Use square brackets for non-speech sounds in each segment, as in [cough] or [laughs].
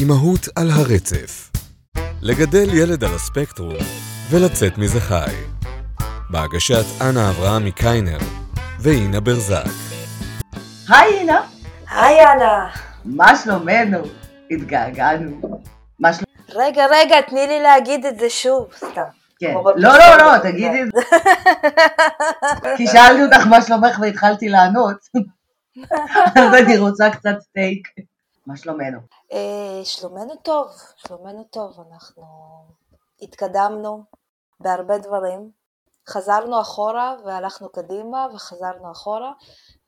אימהות על הרצף לגדל ילד על הספקטרום ולצאת מזה חי. בהגשת אנה אברהם מקיינר ואינה ברזק. היי אינה, היי אנה. מה שלומנו? התגעגענו. מה שלומנו? רגע, רגע, תני לי להגיד את זה שוב, סתם. כן. לא. לא, לא, תגידי את זה. [laughs] כי שאלתי אותך מה שלומך והתחלתי לענות. [laughs] אז אני רוצה קצת סטייק. מה שלומנו? אה, שלומנו טוב, שלומנו טוב, אנחנו התקדמנו בהרבה דברים. חזרנו אחורה והלכנו קדימה וחזרנו אחורה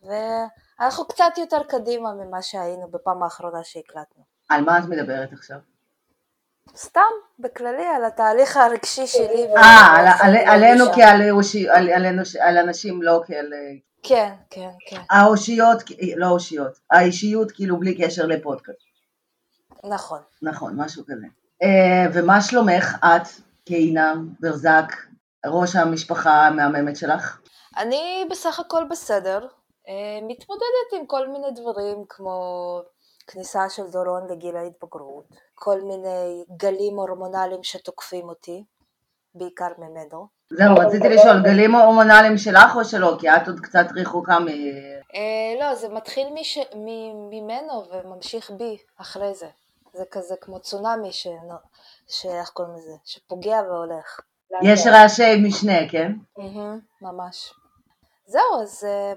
ואנחנו קצת יותר קדימה ממה שהיינו בפעם האחרונה שהקלטנו. על מה את מדברת עכשיו? סתם, בכללי, על התהליך הרגשי שלי. אה, עלינו. כעל אנשים, לא כעל... כן, כן, כן, האושיות, לא האושיות, האישיות כאילו בלי קשר לפודקאסט. נכון. נכון, משהו כזה. אה, ומה שלומך את, כאינה ברזק, ראש המשפחה המהממת שלך? אני בסך הכל בסדר, אה, מתמודדת עם כל מיני דברים כמו כניסה של דורון לגיל ההתבגרות, כל מיני גלים הורמונליים שתוקפים אותי, בעיקר ממנו. זהו, רציתי לשאול, גלים הורמונליים שלך או שלו? כי את עוד קצת רחוקה מ... אה, לא, זה מתחיל. ממנו וממשיך בי אחרי זה. זה כזה כמו צונאמי ש... ש... איך קוראים לזה? שפוגע והולך. יש רעשי משנה, כן? ממש. זהו, אז אה,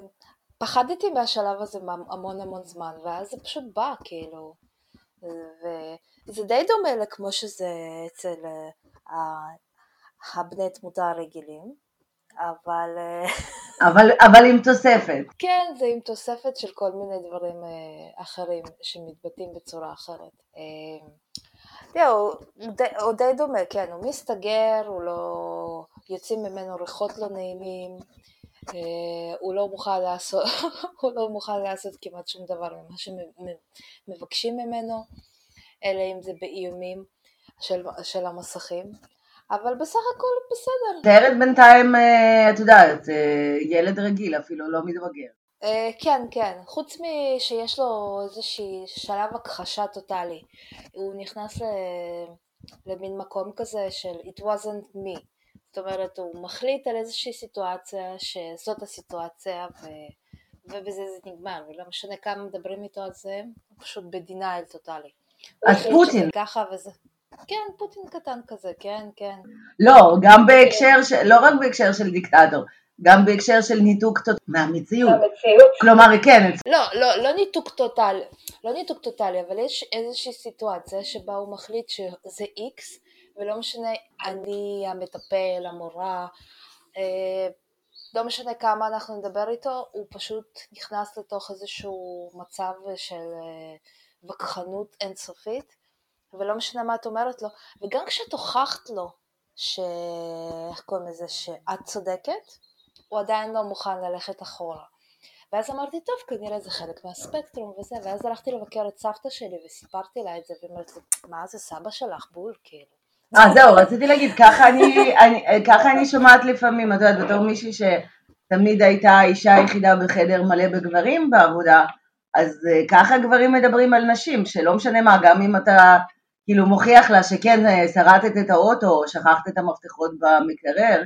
פחדתי מהשלב הזה המון המון זמן, ואז זה פשוט בא, כאילו. וזה די דומה לכמו שזה אצל אה, הבני תמותה הרגילים, אבל אה, אבל, אבל עם תוספת. כן, זה עם תוספת של כל מיני דברים אה, אחרים שמתבטאים בצורה אחרת. אה, הוא די, הוא די דומה, כן, הוא מסתגר, הוא לא... יוצאים ממנו ריחות לא נעימים, אה, הוא לא מוכן לעשות, [laughs] הוא לא מוכן לעשות כמעט שום דבר ממה שמבקשים ממנו, אלא אם זה באיומים של, של המסכים, אבל בסך הכל בסדר. תארת בינתיים, אה, את יודעת, אה, ילד רגיל, אפילו לא מתבגר. אה, כן, כן, חוץ משיש לו איזושהי שלב הכחשה טוטאלי. הוא נכנס. למין מקום כזה של it wasn't me. זאת אומרת, הוא מחליט על איזושהי סיטואציה שזאת הסיטואציה ו... ובזה זה נגמר, ולא משנה כמה מדברים איתו על זה, הוא פשוט בדינייל טוטאלי. אז פוטין. ככה וזה... כן, פוטין קטן כזה, כן, כן. לא, גם בהקשר, של, לא רק בהקשר של דיקטטור, גם בהקשר של ניתוק טוט- מהמציאות. כלומר, כן, לא, לא, לא ניתוק טוטאלי, לא ניתוק טוטאלי, אבל יש איזושהי סיטואציה שבה הוא מחליט שזה איקס, ולא משנה אני המטפל, המורה, אה, לא משנה כמה אנחנו נדבר איתו, הוא פשוט נכנס לתוך איזשהו מצב של אה, וכחנות אינסופית, ולא משנה מה את אומרת לו, וגם כשאת הוכחת לו, ש... איך קוראים לזה, שאת צודקת, הוא עדיין לא מוכן ללכת אחורה. ואז אמרתי, טוב, כנראה זה חלק מהספקטרום וזה, ואז הלכתי לבקר את סבתא שלי וסיפרתי לה את זה, והיא מה זה סבא שלך בול, כאילו. אה, זהו, רציתי להגיד, ככה אני, אני, ככה אני שומעת לפעמים, את יודעת, בתור מישהי שתמיד הייתה האישה היחידה בחדר מלא בגברים בעבודה, אז אה, ככה גברים מדברים על נשים, שלא משנה מה, גם אם אתה כאילו מוכיח לה שכן, אה, שרטת את האוטו, או שכחת את המפתחות במקרר,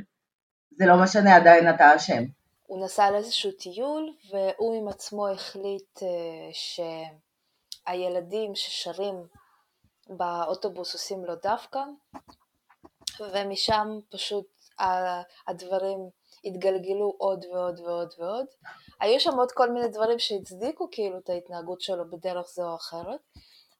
זה לא משנה, עדיין אתה אשם. הוא נסע לאיזשהו טיול, והוא עם עצמו החליט אה, שהילדים ששרים באוטובוס עושים לו דווקא, ומשם פשוט הדברים התגלגלו עוד ועוד ועוד ועוד. היו שם עוד כל מיני דברים שהצדיקו כאילו את ההתנהגות שלו בדרך זו או אחרת,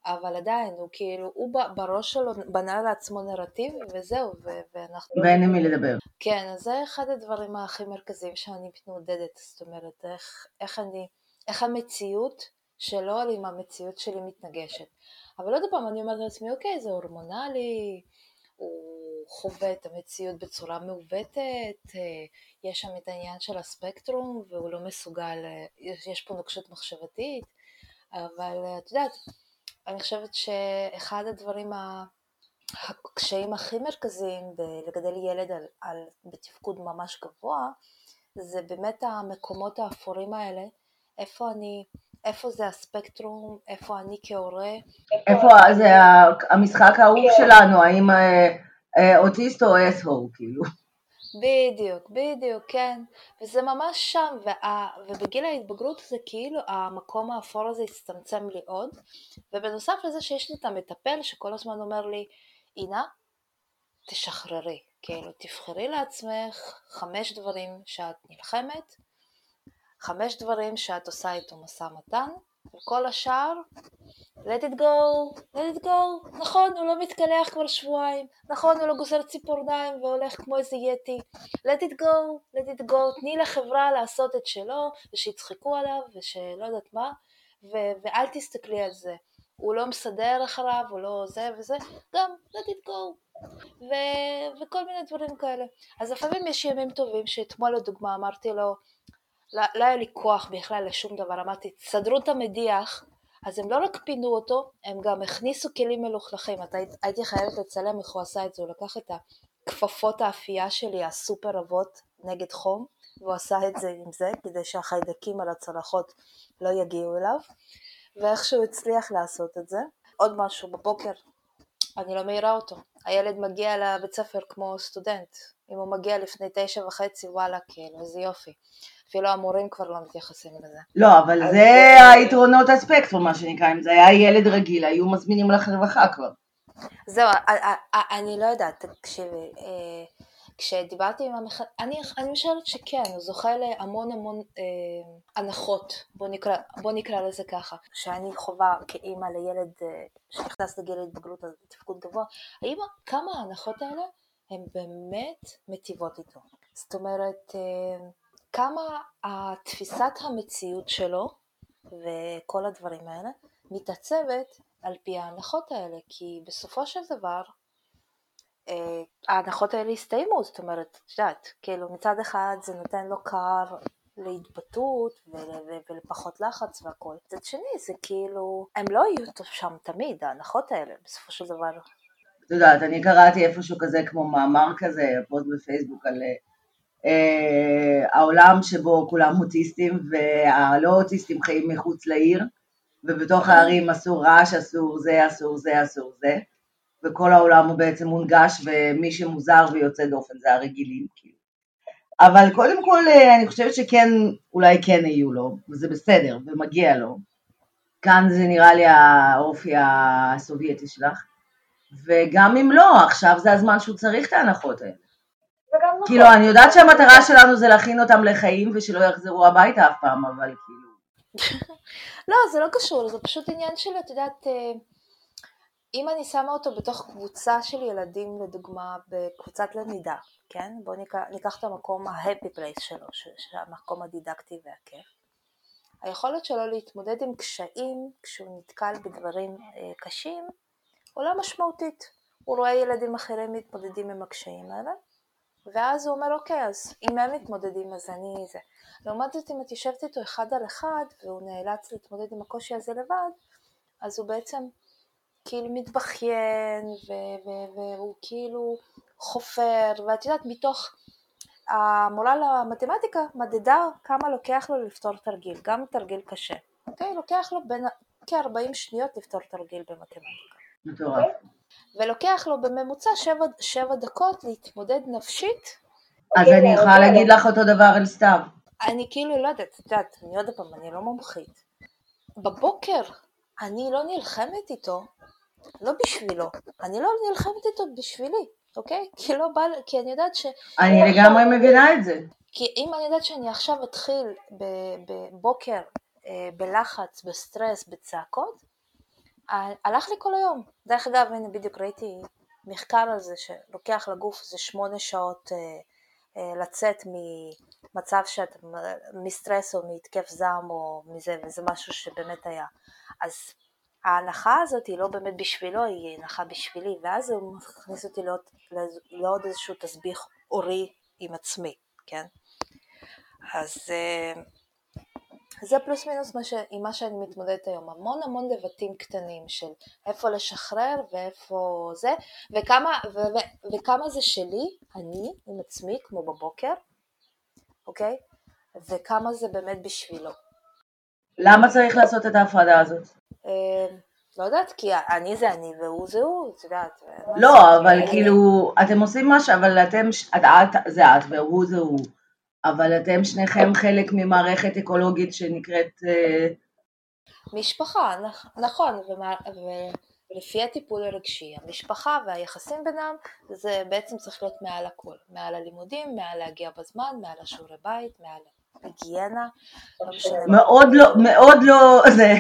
אבל עדיין, הוא כאילו, הוא בראש שלו בנה לעצמו נרטיב, וזהו, ו- ואנחנו... ואין עם מי לדבר. כן, אז זה אחד הדברים הכי מרכזיים שאני מתמודדת, זאת אומרת, איך, איך אני, איך המציאות שלו עם המציאות שלי מתנגשת. אבל עוד פעם, אני אומרת לעצמי, אוקיי, זה הורמונלי, הוא חווה את המציאות בצורה מעוותת, אה, יש שם את העניין של הספקטרום, והוא לא מסוגל, אה, יש, יש פה נוקשות מחשבתית, אבל אה, את יודעת, אני חושבת שאחד הדברים. הקשיים הכי מרכזיים בלגדל ילד על, על, בתפקוד ממש גבוה, זה באמת המקומות האפורים האלה, איפה אני, איפה זה הספקטרום, איפה אני כהורה. איפה זה המשחק האהוב שלנו, האם אה, אה, אוטיסט או אס-הו, כאילו. בדיוק, בדיוק, כן. וזה ממש שם, וה, ובגיל ההתבגרות זה כאילו המקום האפור הזה הצטמצם לי עוד. ובנוסף לזה שיש לי את המטפל שכל הזמן אומר לי, אינה, תשחררי, כאילו תבחרי לעצמך חמש דברים שאת נלחמת, חמש דברים שאת עושה איתו משא מתן, וכל השאר, let it go, let it go, נכון, הוא לא מתקלח כבר שבועיים, נכון, הוא לא גוזר ציפורניים והולך כמו איזה יתי, let it go, let it go, תני לחברה לעשות את שלו, ושיצחקו עליו, ושלא יודעת מה, ו- ואל תסתכלי על זה. הוא לא מסדר אחריו, הוא לא זה וזה, גם let it go. ו- וכל מיני דברים כאלה. אז לפעמים יש ימים טובים, שאתמול לדוגמה אמרתי לו, לא, לא היה לי כוח בכלל לשום דבר, אמרתי, תסדרו את המדיח, אז הם לא רק פינו אותו, הם גם הכניסו כלים מלוכלכים, אתה, הייתי חייבת לצלם איך הוא עשה את זה, הוא לקח את הכפפות האפייה שלי, הסופר אבות נגד חום, והוא עשה את זה עם זה, כדי שהחיידקים על הצלחות לא יגיעו אליו, ואיכשהו הצליח לעשות את זה. עוד משהו, בבוקר אני לא מעירה אותו, הילד מגיע לבית ספר כמו סטודנט, אם הוא מגיע לפני תשע וחצי, וואלה, כאילו, איזה יופי. אפילו המורים כבר לא מתייחסים לזה. לא, אבל זה היתרונות הספקטרום, מה שנקרא, אם זה היה ילד רגיל, היו מזמינים לך רווחה כבר. זהו, אני לא יודעת, תקשיבי, אה, כשדיברתי עם המח... אני, אני משערת שכן, הוא זוכה להמון המון אה, הנחות, בוא נקרא, בוא נקרא לזה ככה, שאני חווה כאימא לילד אה, שנכנס לגיל ההתבגרות תפקוד גבוה, האם כמה ההנחות האלה הן באמת מטיבות איתו? זאת אומרת, אה, כמה התפיסת המציאות שלו וכל הדברים האלה מתעצבת על פי ההנחות האלה, כי בסופו של דבר אה, ההנחות האלה הסתיימו, זאת אומרת, את יודעת, כאילו מצד אחד זה נותן לו קר להתבטאות ולפחות לחץ והכל, מצד שני זה כאילו, הם לא יהיו שם תמיד, ההנחות האלה, בסופו של דבר. את יודעת, אני קראתי איפשהו כזה כמו מאמר כזה, פוסט בפייסבוק על אה, העולם שבו כולם אוטיסטים והלא אוטיסטים חיים מחוץ לעיר ובתוך הערים אסור רעש, אסור זה, אסור זה, אסור זה וכל העולם הוא בעצם מונגש ומי שמוזר ויוצא דופן זה הרגילים כאילו. אבל קודם כל אה, אני חושבת שכן, אולי כן יהיו לו, וזה בסדר, ומגיע לו. כאן זה נראה לי האופי הסובייטי שלך, וגם אם לא, עכשיו זה הזמן שהוא צריך את ההנחות האלה. נכון. כאילו, אני יודעת שהמטרה שלנו זה להכין אותם לחיים ושלא יחזרו הביתה אף פעם, אבל כאילו... [laughs] לא, זה לא קשור, זה פשוט עניין של, את יודעת, אה, אם אני שמה אותו בתוך קבוצה של ילדים, לדוגמה, בקבוצת למידה, כן? בואו ניקח, ניקח את המקום ה-happy place שלו, המקום הדידקטי והכיף. היכולת שלו להתמודד עם קשיים כשהוא נתקל בדברים אה, קשים עולה משמעותית. הוא רואה ילדים אחרים מתמודדים עם הקשיים האלה, ואז הוא אומר אוקיי אז אם הם מתמודדים אז אני זה. לעומת זאת אם את יושבת איתו אחד על אחד והוא נאלץ להתמודד עם הקושי הזה לבד, אז הוא בעצם כאילו מתבכיין והוא כאילו חופר, ואת יודעת מתוך המורה למתמטיקה מדדה כמה לוקח לו לפתור תרגיל, גם תרגיל קשה, אוקיי? לוקח לו בין כ-40 שניות לפתור תרגיל במתמטיקה. מטורף. ולוקח לו בממוצע שבע, שבע דקות להתמודד נפשית. אז אני יכולה להגיד לך אותו דבר על סתיו. אני כאילו לא יודעת, את יודעת, אני עוד פעם, אני לא מומחית. בבוקר אני לא נלחמת איתו, לא בשבילו, אני לא נלחמת איתו בשבילי, אוקיי? כי לא בא, כי אני יודעת ש... אני לגמרי מבינה את זה. כי אם אני יודעת שאני עכשיו אתחיל בבוקר אה, בלחץ, בסטרס, בצעקות, הלך לי כל היום. דרך אגב, הנה בדיוק ראיתי מחקר על זה שלוקח לגוף איזה שמונה שעות אה, אה, לצאת ממצב שאת מסטרס או מהתקף זעם או מזה, וזה משהו שבאמת היה. אז ההנחה הזאת היא לא באמת בשבילו, היא הנחה בשבילי, ואז הוא מכניס אותי לעוד, לעוד איזשהו תסביך אורי עם עצמי, כן? אז אה, זה פלוס מינוס מה ש... עם מה שאני מתמודדת היום, המון המון לבטים קטנים של איפה לשחרר ואיפה זה, וכמה, ו... ו... וכמה זה שלי, אני עם עצמי, כמו בבוקר, אוקיי? וכמה זה באמת בשבילו. למה צריך לעשות את ההפרדה הזאת? אה, לא יודעת, כי אני זה אני והוא זה הוא, את יודעת. לא, אבל כאילו, אתם עושים משהו, אבל אתם, את זה את והוא זה הוא, אבל אתם שניכם חלק ממערכת אקולוגית שנקראת... אה, משפחה, נכון, ולפי הטיפול הרגשי, המשפחה והיחסים בינם, זה בעצם צריך להיות מעל הכל, מעל הלימודים, מעל להגיע בזמן, מעל השיעורי בית, מעל היגיינה, מאוד לא, מאוד לא, [laughs] זה...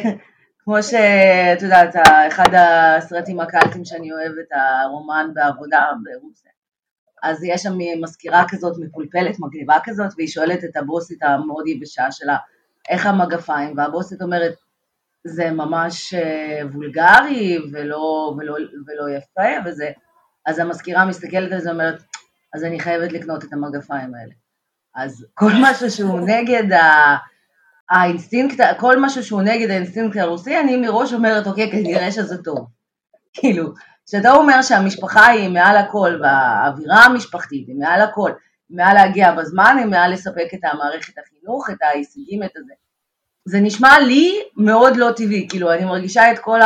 כמו שאת יודעת, אחד הסרטים הקלטים שאני אוהבת, הרומן בעבודה ברוסיה. אז יש שם מזכירה כזאת מפולפלת, מגניבה כזאת, והיא שואלת את הבוסית המאוד יבשה שלה, איך המגפיים? והבוסית אומרת, זה ממש אה, וולגרי ולא, ולא, ולא יפה וזה, אז המזכירה מסתכלת על זה ואומרת, אז אני חייבת לקנות את המגפיים האלה. אז כל [laughs] משהו שהוא נגד ה... האינסטינקט, כל משהו שהוא נגד האינסטינקט הרוסי, אני מראש אומרת, אוקיי, כנראה שזה טוב. כאילו, כשאתה אומר שהמשפחה היא מעל הכל, והאווירה המשפחתית היא מעל הכל, מעל להגיע בזמן, היא מעל לספק את המערכת החינוך, את ההישגים, את הזה. זה נשמע לי מאוד לא טבעי, כאילו, אני מרגישה את כל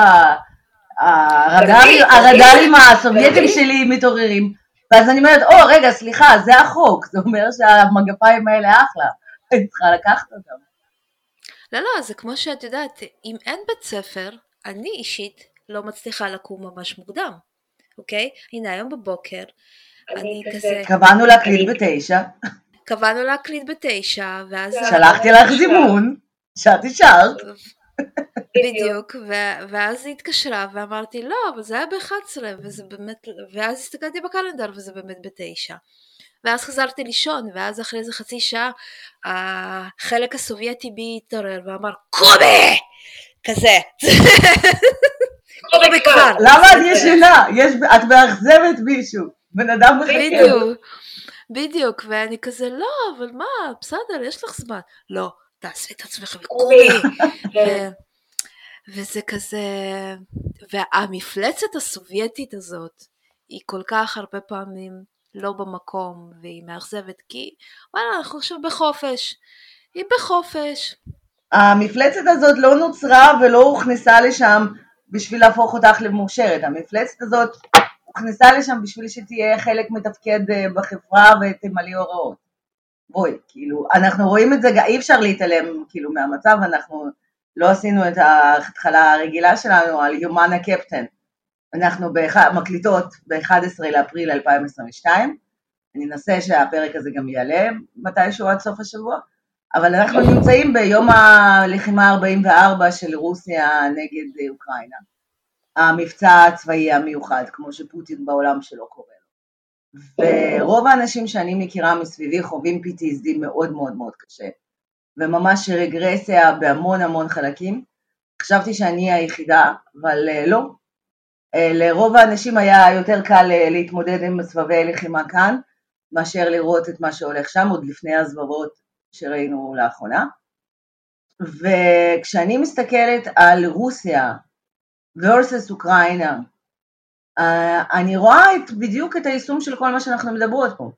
הרדארים הסובייטים שלי מתעוררים, ואז אני אומרת, או, רגע, סליחה, זה החוק, זה אומר שהמגפיים האלה אחלה, אני צריכה לקחת אותם. לא, לא, זה כמו שאת יודעת, אם אין בית ספר, אני אישית לא מצליחה לקום ממש מוקדם, אוקיי? הנה, היום בבוקר, אני כזה... קבענו להקליט בתשע. קבענו להקליט בתשע, ואז... שלחתי לך זימון, שאת אישרת. בדיוק, ואז היא התקשרה ואמרתי לא, אבל זה היה ב-11 וזה באמת, ואז הסתכלתי בקלנדר וזה באמת בתשע. ואז חזרתי לישון, ואז אחרי איזה חצי שעה החלק הסובייטי בי התעורר ואמר קובי! כזה. קובי כבר. למה את ישנה? את מאכזבת מישהו, בן אדם מחכה. בדיוק, בדיוק, ואני כזה לא, אבל מה, בסדר, יש לך זמן. לא, תעשי את עצמך וקובי. [laughs] וזה כזה, והמפלצת הסובייטית הזאת, היא כל כך הרבה פעמים לא במקום והיא מאכזבת כי וואלה אנחנו עכשיו בחופש, היא בחופש. המפלצת הזאת לא נוצרה ולא הוכנסה לשם בשביל להפוך אותך למאושרת, המפלצת הזאת הוכנסה לשם בשביל שתהיה חלק מתפקד אה, בחברה ותמלאי הוראות. בואי, כאילו, אנחנו רואים את זה, אי אפשר להתעלם כאילו מהמצב, אנחנו לא עשינו את ההתחלה הרגילה שלנו על יומן הקפטן. אנחנו מקליטות ב-11 לאפריל 2022, אני אנסה שהפרק הזה גם יעלה מתישהו עד סוף השבוע, אבל אנחנו נמצאים ביום הלחימה 44 של רוסיה נגד אוקראינה, המבצע הצבאי המיוחד, כמו שפוטין בעולם שלו קורא לו. ורוב האנשים שאני מכירה מסביבי חווים PTSD מאוד מאוד מאוד קשה, וממש רגרסיה בהמון המון חלקים. חשבתי שאני היחידה, אבל אה, לא, אה, לרוב האנשים היה יותר קל אה, להתמודד עם סבבי לחימה כאן, מאשר לראות את מה שהולך שם, עוד לפני הזוובות שראינו לאחרונה. וכשאני מסתכלת על רוסיה versus אוקראינה, אה, אני רואה את, בדיוק את היישום של כל מה שאנחנו מדברות פה.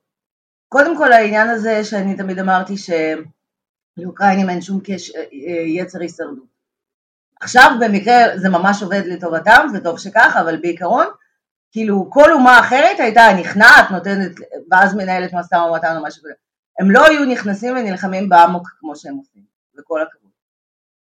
קודם כל העניין הזה שאני תמיד אמרתי שלאוקראינים אין שום קש, יצר הישרדות. עכשיו במקרה זה ממש עובד לטובתם, וטוב שכך, אבל בעיקרון, כאילו כל אומה אחרת הייתה נכנעת, נותנת, ואז מנהלת משא ומתן או משהו כזה. הם לא היו נכנסים ונלחמים באמוק כמו שהם עושים, וכל הכבוד.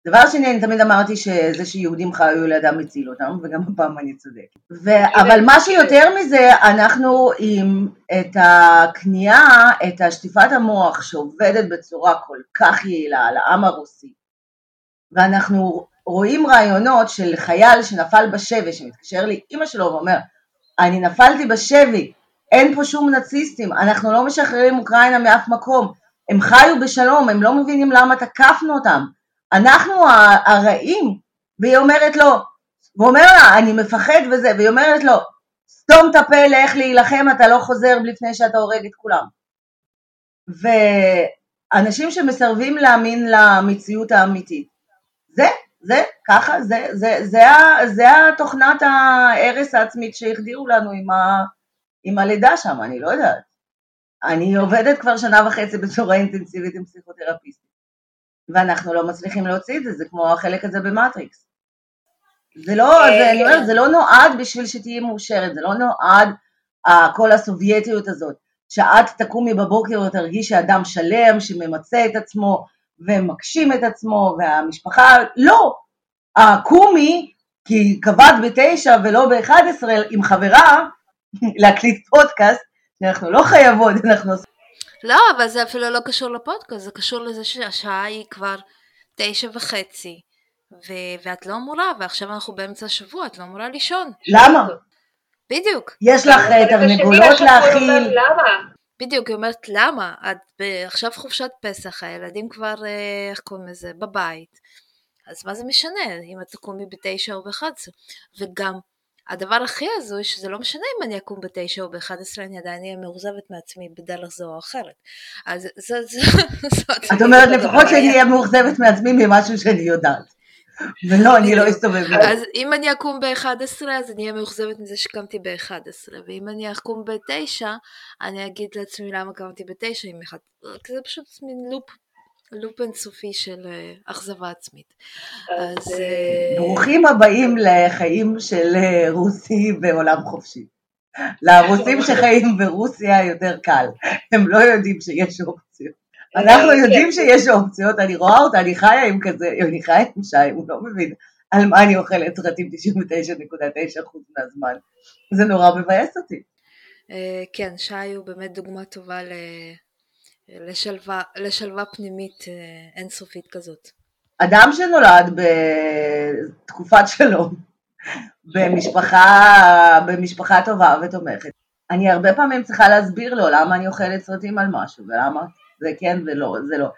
דבר שני, אני תמיד אמרתי שזה שיהודים חיו לידם הציל אותם, וגם הפעם אני צודקת. ו- אבל מה שיותר מזה, אנחנו עם את הכניעה, את השטיפת המוח שעובדת בצורה כל כך יעילה על העם הרוסי, ואנחנו רואים רעיונות של חייל שנפל בשבי, שמתקשר לאימא שלו ואומר, אני נפלתי בשבי, אין פה שום נאציסטים, אנחנו לא משחררים אוקראינה מאף מקום, הם חיו בשלום, הם לא מבינים למה תקפנו אותם, אנחנו הרעים, והיא אומרת לו, והוא אומר לה, אני מפחד וזה, והיא אומרת לו, סתום את הפה, לך להילחם, אתה לא חוזר לפני שאתה הורג את כולם. ואנשים שמסרבים להאמין למציאות האמיתית, זה זה, ככה, זה, זה, זה, זה, זה התוכנת ההרס העצמית שהחדירו לנו עם, ה, עם הלידה שם, אני לא יודעת. אני עובדת כבר שנה וחצי בצורה אינטנסיבית עם פסיכותרפיסטים. ואנחנו לא מצליחים להוציא את זה, זה כמו החלק הזה במטריקס. זה לא, אה, זה, אני אומרת, כן. זה לא נועד בשביל שתהיי מאושרת, זה לא נועד אה, כל הסובייטיות הזאת, שאת תקומי בבוקר ותרגישי שאדם שלם, שממצה את עצמו ומגשים את עצמו, והמשפחה, לא. הקומי, כי קבעת בתשע ולא באחד עשרה עם חברה, [laughs] להקליט פודקאסט, שאנחנו לא חייבות, אנחנו לא, אבל זה אפילו לא קשור לפודקאסט, זה קשור לזה שהשעה היא כבר תשע וחצי, ו- ואת לא אמורה, ועכשיו אנחנו באמצע השבוע, את לא אמורה לישון. למה? בדיוק, יש לך אה, תרנגולות אומר, להאכיל, למה? בדיוק, היא אומרת למה? את עכשיו חופשת פסח, הילדים כבר, אה, איך קוראים לזה, בבית. אז מה זה משנה אם את תקומי בתשע או באחד עשרה? וגם, הדבר הכי הזוי, שזה לא משנה אם אני אקום בתשע או באחד עשרה, אני עדיין אהיה מאוכזבת מעצמי בדרך זו או אחרת. אז זה, זה, זאת... את אומרת לפחות שאני אהיה מאוכזבת מעצמי ממשהו שאני יודעת. ולא, אני לא אסתובב. אז אם אני אקום ב-11 אז אני אהיה מאוכזבת מזה שקמתי ב-11 ואם אני אקום ב-9 אני אגיד לעצמי למה קמתי ב-9 עם אחד כי זה פשוט מין לופ לופ אינסופי של אה, אכזבה עצמית. אז אז אה, ברוכים הבאים לחיים של אה, רוסי בעולם חופשי. לרוסים שחיים ברוסיה יותר קל, הם לא יודעים שיש אופציות. אנחנו יודעים שיש אופציות, אני רואה אותה, אני חיה עם כזה, אני חיה עם שי, הוא לא מבין על מה אני אוכלת סרטים 99.9% מהזמן. זה נורא מבאס אותי. אה, כן, שי הוא באמת דוגמה טובה ל... לשלווה, לשלווה פנימית אה, אינסופית כזאת. אדם שנולד בתקופת שלום, במשפחה, במשפחה טובה ותומכת, אני הרבה פעמים צריכה להסביר לו למה אני אוכלת סרטים על משהו, ולמה זה כן ולא, זה לא.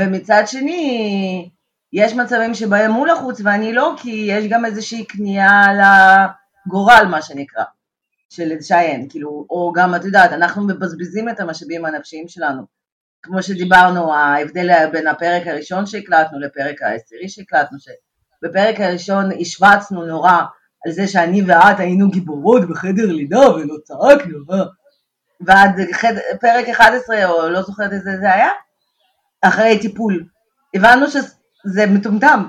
ומצד שני, יש מצבים שבהם הוא לחוץ ואני לא, כי יש גם איזושהי כניעה לגורל, מה שנקרא, של שיין, כאילו, או גם, את יודעת, אנחנו מבזבזים את המשאבים הנפשיים שלנו. כמו שדיברנו, ההבדל בין הפרק הראשון שהקלטנו לפרק העשירי שהקלטנו, שבפרק הראשון השווצנו נורא על זה שאני ואת היינו גיבורות בחדר לידה ולא צעקנו. ועד חד, פרק 11, או לא זוכרת איזה זה היה, אחרי טיפול, הבנו שזה מטומטם.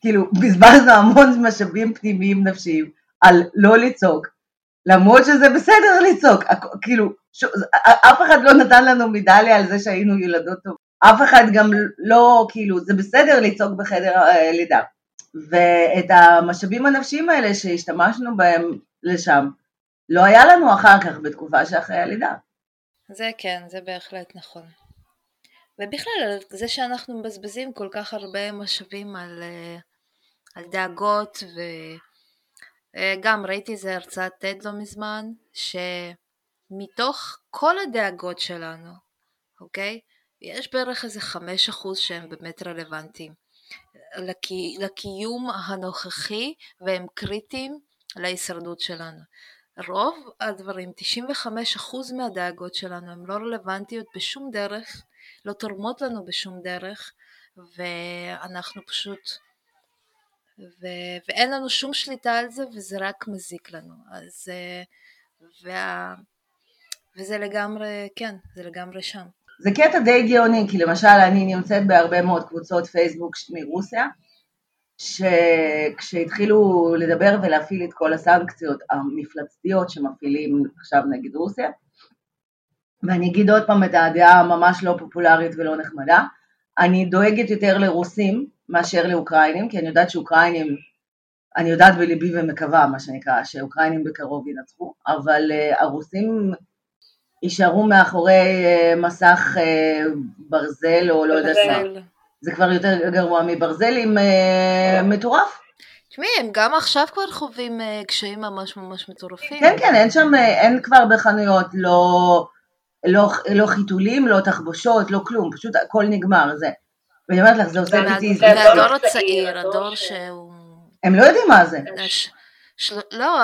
כאילו, בזבזנו המון משאבים פנימיים נפשיים על לא לצעוק, למרות שזה בסדר לצעוק, כאילו, ש... אף אחד לא נתן לנו מדליה על זה שהיינו ילדות טובות, אף אחד גם לא, כאילו, זה בסדר לצעוק בחדר אה, לידה. ואת המשאבים הנפשיים האלה שהשתמשנו בהם לשם, לא היה לנו אחר כך בתקופה שאחרי הלידה. זה כן, זה בהחלט נכון. ובכלל, זה שאנחנו מבזבזים כל כך הרבה משאבים על, אה, על דאגות, וגם ראיתי איזה הרצאת TED לא מזמן, שמתוך כל הדאגות שלנו, אוקיי? יש בערך איזה חמש אחוז שהם באמת רלוונטיים לקי, לקיום הנוכחי והם קריטיים להישרדות שלנו. רוב הדברים, 95% מהדאגות שלנו הן לא רלוונטיות בשום דרך, לא תורמות לנו בשום דרך, ואנחנו פשוט, ו, ואין לנו שום שליטה על זה, וזה רק מזיק לנו. אז, אה, וה, וזה לגמרי, כן, זה לגמרי שם. זה קטע די גאוני, כי למשל אני נמצאת בהרבה מאוד קבוצות פייסבוק מרוסיה, שכשהתחילו לדבר ולהפעיל את כל הסנקציות המפלצתיות שמפעילים עכשיו נגד רוסיה, ואני אגיד עוד פעם את הדעה הממש לא פופולרית ולא נחמדה, אני דואגת יותר לרוסים מאשר לאוקראינים, כי אני יודעת שאוקראינים, אני יודעת בליבי ומקווה, מה שנקרא, שאוקראינים בקרוב ינצחו, אבל uh, הרוסים יישארו מאחורי uh, מסך uh, ברזל או לא יודעת מה. זה כבר יותר גרוע מברזל עם uh, מטורף. תשמעי, הם גם עכשיו כבר חווים אה, קשיים ממש ממש מטורפים. כן, כן, אין שם, אה, אין כבר בחנויות לא, לא, לא חיתולים, לא תחבושות, לא כלום, פשוט הכל נגמר, זה. ואני אומרת לך, זה עושה זה איתי, זה הדור הצעיר, הדור שהוא... הם לא יודעים מה זה. של... לא,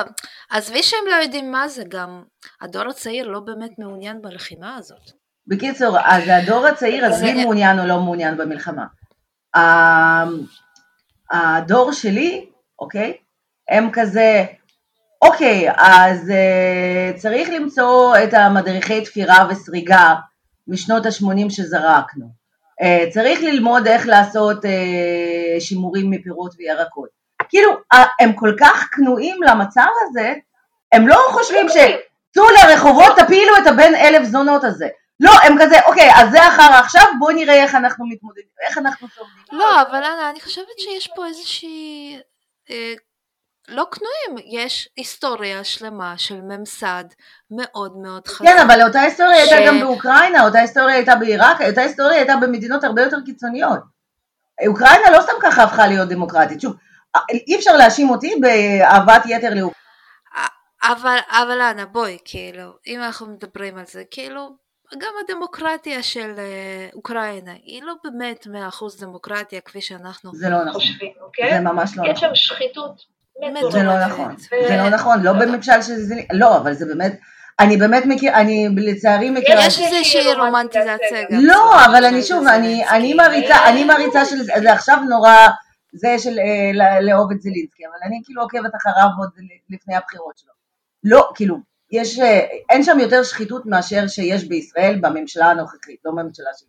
עזבי שהם לא יודעים מה זה גם, הדור הצעיר לא באמת מעוניין בלחימה הזאת. בקיצור, אז הדור הצעיר, עזבי זה- מעוניין או לא מעוניין במלחמה. ה- הדור שלי, אוקיי, הם כזה, אוקיי, אז uh, צריך למצוא את המדריכי תפירה וסריגה משנות ה-80 שזרקנו. אה, צריך ללמוד איך לעשות אה, שימורים מפירות וירקות. כאילו, אה, הם כל כך כנועים למצב הזה, הם לא חושבים ש... צאו לרחובות, תפילו את הבן אלף זונות הזה. לא, הם כזה, אוקיי, אז זה אחר עכשיו, בואו נראה איך אנחנו מתמודדים, איך אנחנו סובלים. לא, אבל אנה, אני חושבת שיש פה איזושהי... אה, לא כנועים, יש היסטוריה שלמה של ממסד מאוד מאוד חזק. כן, אבל אותה היסטוריה ש... הייתה גם באוקראינה, אותה היסטוריה הייתה בעיראק, אותה היסטוריה הייתה במדינות הרבה יותר קיצוניות. אוקראינה לא סתם ככה הפכה להיות דמוקרטית. שוב, אי אפשר להאשים אותי באהבת יתר לאוקראינה. אבל, אבל אנה, בואי, כאילו, אם אנחנו מדברים על זה, כאילו, גם הדמוקרטיה של uh, אוקראינה היא לא באמת מאה אחוז דמוקרטיה כפי שאנחנו זה לא נכון, חושבים, אוקיי? זה ממש לא נכון. יש שם שחיתות זה לא נכון, זה לא נכון, לא בממשל של זה, לא, אבל זה באמת, אני באמת מכיר, אני לצערי מכירה... יש איזושהי רומנטיזציה גם. לא, אבל אני שוב, אני מריצה, אני מריצה של זה עכשיו נורא, זה של אה, לאהוב את זלינסקי, אבל אני כאילו עוקבת אחריו עוד לפני הבחירות שלו. לא, כאילו, יש, אה, אין שם יותר שחיתות מאשר שיש בישראל בממשלה הנוכחית, לא בממשלה שלי.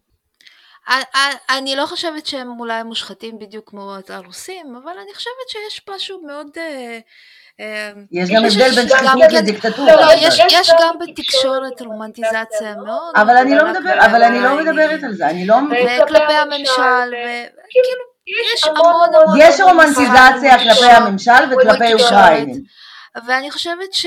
אני לא חושבת שהם אולי מושחתים בדיוק כמו הרוסים, אבל אני חושבת שיש משהו מאוד... אה, אה, יש גם הבדל בין שחיתות לדיקטטורה. לא, יש גם בתקשורת רומנטיזציה מאוד. אבל אני לא מדברת, אבל אני לא מדברת על זה, אני לא... וכלפי הממשל, וכאילו, יש המון המון... יש רומנטיזציה כלפי הממשל וכלפי אוקראינים. ואני חושבת ש...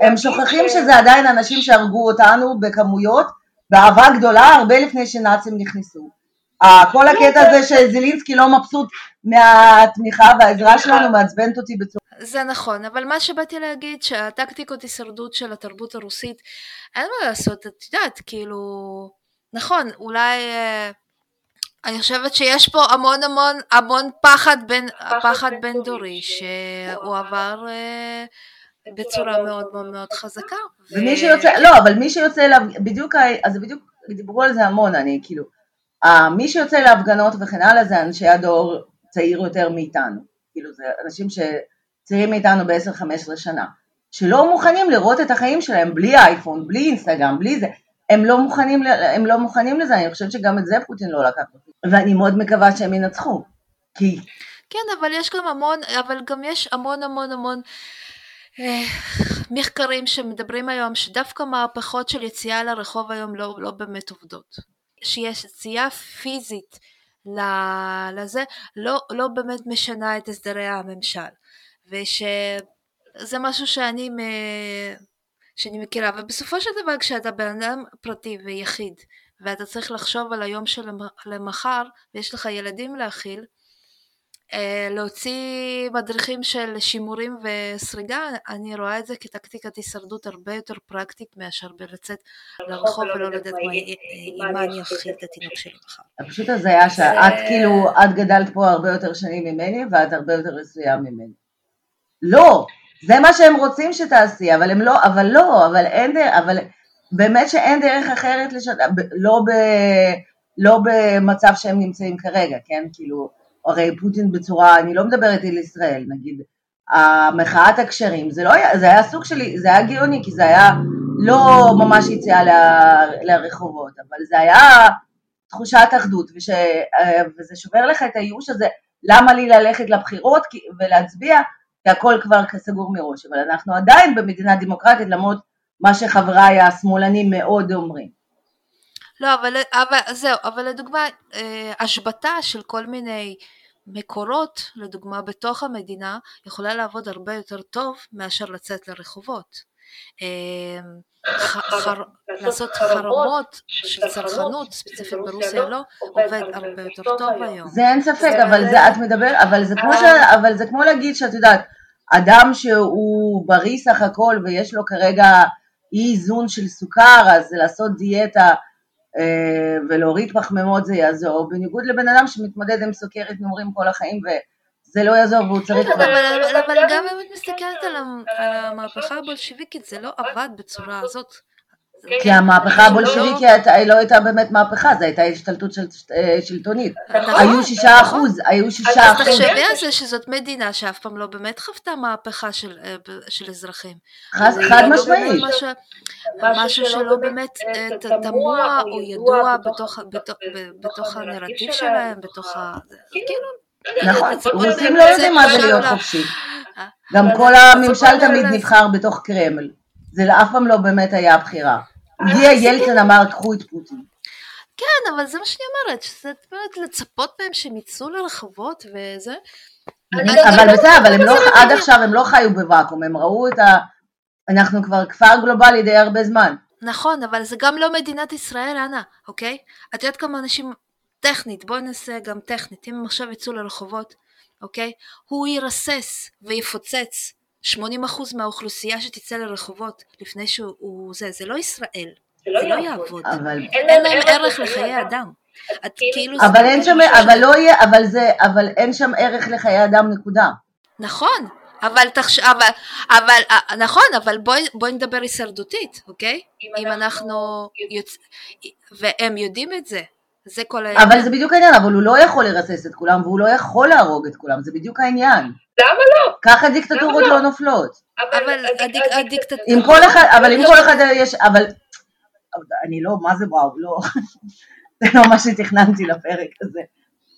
הם שוכחים שזה עדיין אנשים שהרגו אותנו בכמויות באהבה גדולה הרבה לפני שנאצים נכנסו. כל הקטע הזה שזלינסקי לא מבסוט מהתמיכה והעזרה שלנו מעצבנת אותי בצורה... זה נכון, אבל מה שבאתי להגיד שהטקטיקות הישרדות של התרבות הרוסית, אין מה לעשות, את יודעת, כאילו, נכון, אולי... אני חושבת שיש פה המון המון המון פחד בין, פחד בין דורי שהוא עבר אה, בצורה מאוד מאוד מאוד חזקה. ומי שיוצא, לא, אבל מי שיוצא אליו, בדיוק, אז בדיוק דיברו על זה המון, אני כאילו, מי שיוצא להפגנות וכן הלאה זה אנשי הדור צעיר יותר מאיתנו, כאילו זה אנשים שצעירים מאיתנו ב-10-15 שנה, שלא מוכנים לראות את החיים שלהם בלי אייפון, בלי אינסטגרם, בלי זה, הם לא מוכנים, הם לא מוכנים לזה, אני חושבת שגם את זה פוטין לא לקח, ואני מאוד מקווה שהם ינצחו, כי... כן, אבל יש גם המון, אבל גם יש המון המון המון אה, מחקרים שמדברים היום שדווקא מהפכות של יציאה לרחוב היום לא, לא באמת עובדות. שיש יציאה פיזית לזה לא, לא באמת משנה את הסדרי הממשל ושזה משהו שאני, שאני מכירה ובסופו של דבר כשאתה בן אדם פרטי ויחיד ואתה צריך לחשוב על היום של למחר ויש לך ילדים להכיל אה, להוציא מדריכים של שימורים וסריגה, אני רואה את זה כטקטיקת הישרדות הרבה יותר פרקטית מאשר בלצאת לרחוב ולא לדעת עם מה אני אכיל את התינוק שלי מחר. פשוט הזיה שאת כאילו, את גדלת פה הרבה יותר שנים ממני ואת הרבה יותר עשויה ממני. לא, זה מה שהם רוצים שתעשי, אבל הם לא, אבל לא, אבל אין דרך, אבל באמת שאין דרך אחרת לשנות, לא, ב, לא במצב שהם נמצאים כרגע, כן, כאילו, הרי פוטין בצורה, אני לא מדברת על ישראל, נגיד, המחאת הקשרים, זה לא היה, זה היה סוג שלי, זה היה גאוני, כי זה היה לא ממש יציאה לרחובות, אבל זה היה תחושת אחדות, וש, וזה שובר לך את הייאוש הזה, למה לי ללכת לבחירות ולהצביע, כי הכל כבר סגור מראש, אבל אנחנו עדיין במדינה דמוקרטית, למרות מה שחבריי השמאלנים מאוד אומרים. לא, אבל, אבל זהו, אבל לדוגמה, אה, השבתה של כל מיני מקורות, לדוגמה בתוך המדינה, יכולה לעבוד הרבה יותר טוב מאשר לצאת לרחובות. אה, לעשות חרמות של צרכנות, ספציפית ברוסיה לא, עובד הרבה יותר טוב היום. זה אין ספק, אבל זה את מדבר, אבל זה כמו, ש, אבל זה כמו להגיד שאת יודעת, אדם שהוא בריא סך הכל ויש לו כרגע אי איזון של סוכר, אז לעשות דיאטה אה, ולהוריד פחמימות זה יעזור, בניגוד לבן אדם שמתמודד עם סוכרת נעורים כל החיים וזה לא יעזור והוא צריך... כן, אבל גם אם את מסתכלת על המהפכה הבולשיביקית זה לא עבד בצורה הזאת. כי המהפכה הבולשיביקית לא הייתה באמת מהפכה, זו הייתה השתלטות של, אה, שלטונית. נכון, היו שישה נכון. אחוז, היו שישה אז אחוז. תחשבי על זה שזאת מדינה שאף פעם לא באמת חוותה מהפכה של, אה, אזרחים. חד זה חד לא משמעית. משהו- שלא באמת אה, תמוה או ידוע בתוך, הנרטיב שלהם, בתוך ה... זה- כאילו... נכון, רוסים לא יודעים מה זה להיות ל- חופשי. אה? גם כל הממשל תמיד נבחר בתוך קרמל. זה אף פעם לא באמת היה הבחירה. הגיע ילצין אמר קחו את פוטין. כן, אבל זה מה שאני אומרת, שזה באמת לצפות מהם שהם יצאו לרחובות וזה. אני- אבל בסדר, אבל הם לא, לא עד. עכשיו הם לא חיו בוואקום, הם ראו את ה... אנחנו כבר כפר גלובלי די הרבה זמן. נכון, אבל זה גם לא מדינת ישראל, אנה, אוקיי? את יודעת כמה אנשים, טכנית, בואי נעשה גם טכנית, אם הם עכשיו יצאו לרחובות, אוקיי? הוא ירסס ויפוצץ 80% מהאוכלוסייה שתצא לרחובות לפני שהוא הוא זה, זה לא ישראל, זה לא יעבוד. אבל אין להם ערך לחיי אדם. את כאילו... זה אבל אין שם, אבל לא יהיה, אבל זה, אבל אין שם ערך לחיי אדם נקודה. נכון, אבל תחש... אבל, אבל, אה, נכון, אבל בואי, נדבר הישרדותית, אוקיי? אם אנחנו יוצ... והם יודעים את זה, זה כל העניין. אבל זה בדיוק העניין, אבל הוא לא יכול לרסס את כולם, והוא לא יכול להרוג את כולם, זה בדיוק העניין. למה לא? ככה דיקטטורות לא לא? נופלות. אבל הדיק- הדיקטטורה... עם כל אחד, אבל עם כל אחד יש, אבל, אני לא, מה זה וואו, לא, [laughs] זה לא מה שתכננתי לפרק הזה.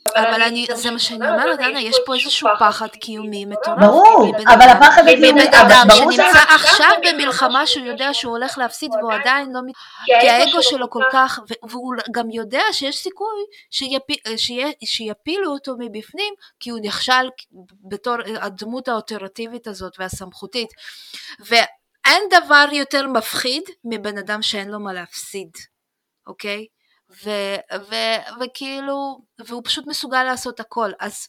אבל אני, זה מה שאני אומרת, דנה, יש פה איזשהו פחד קיומי מטורף. ברור, אבל הפחד הקיומי, מבן אבל אדם שנמצא עכשיו במלחמה שהוא יודע שהוא הולך להפסיד והוא עדיין לא... מת- כי האגו שלו כל כך, והוא גם יודע שיש סיכוי שיפילו אותו מבפנים, כי הוא נכשל בתור הדמות האופרטיבית הזאת והסמכותית. ואין דבר יותר מפחיד מבן אדם שאין לו מה להפסיד, אוקיי? ו- ו- וכאילו, והוא פשוט מסוגל לעשות הכל. אז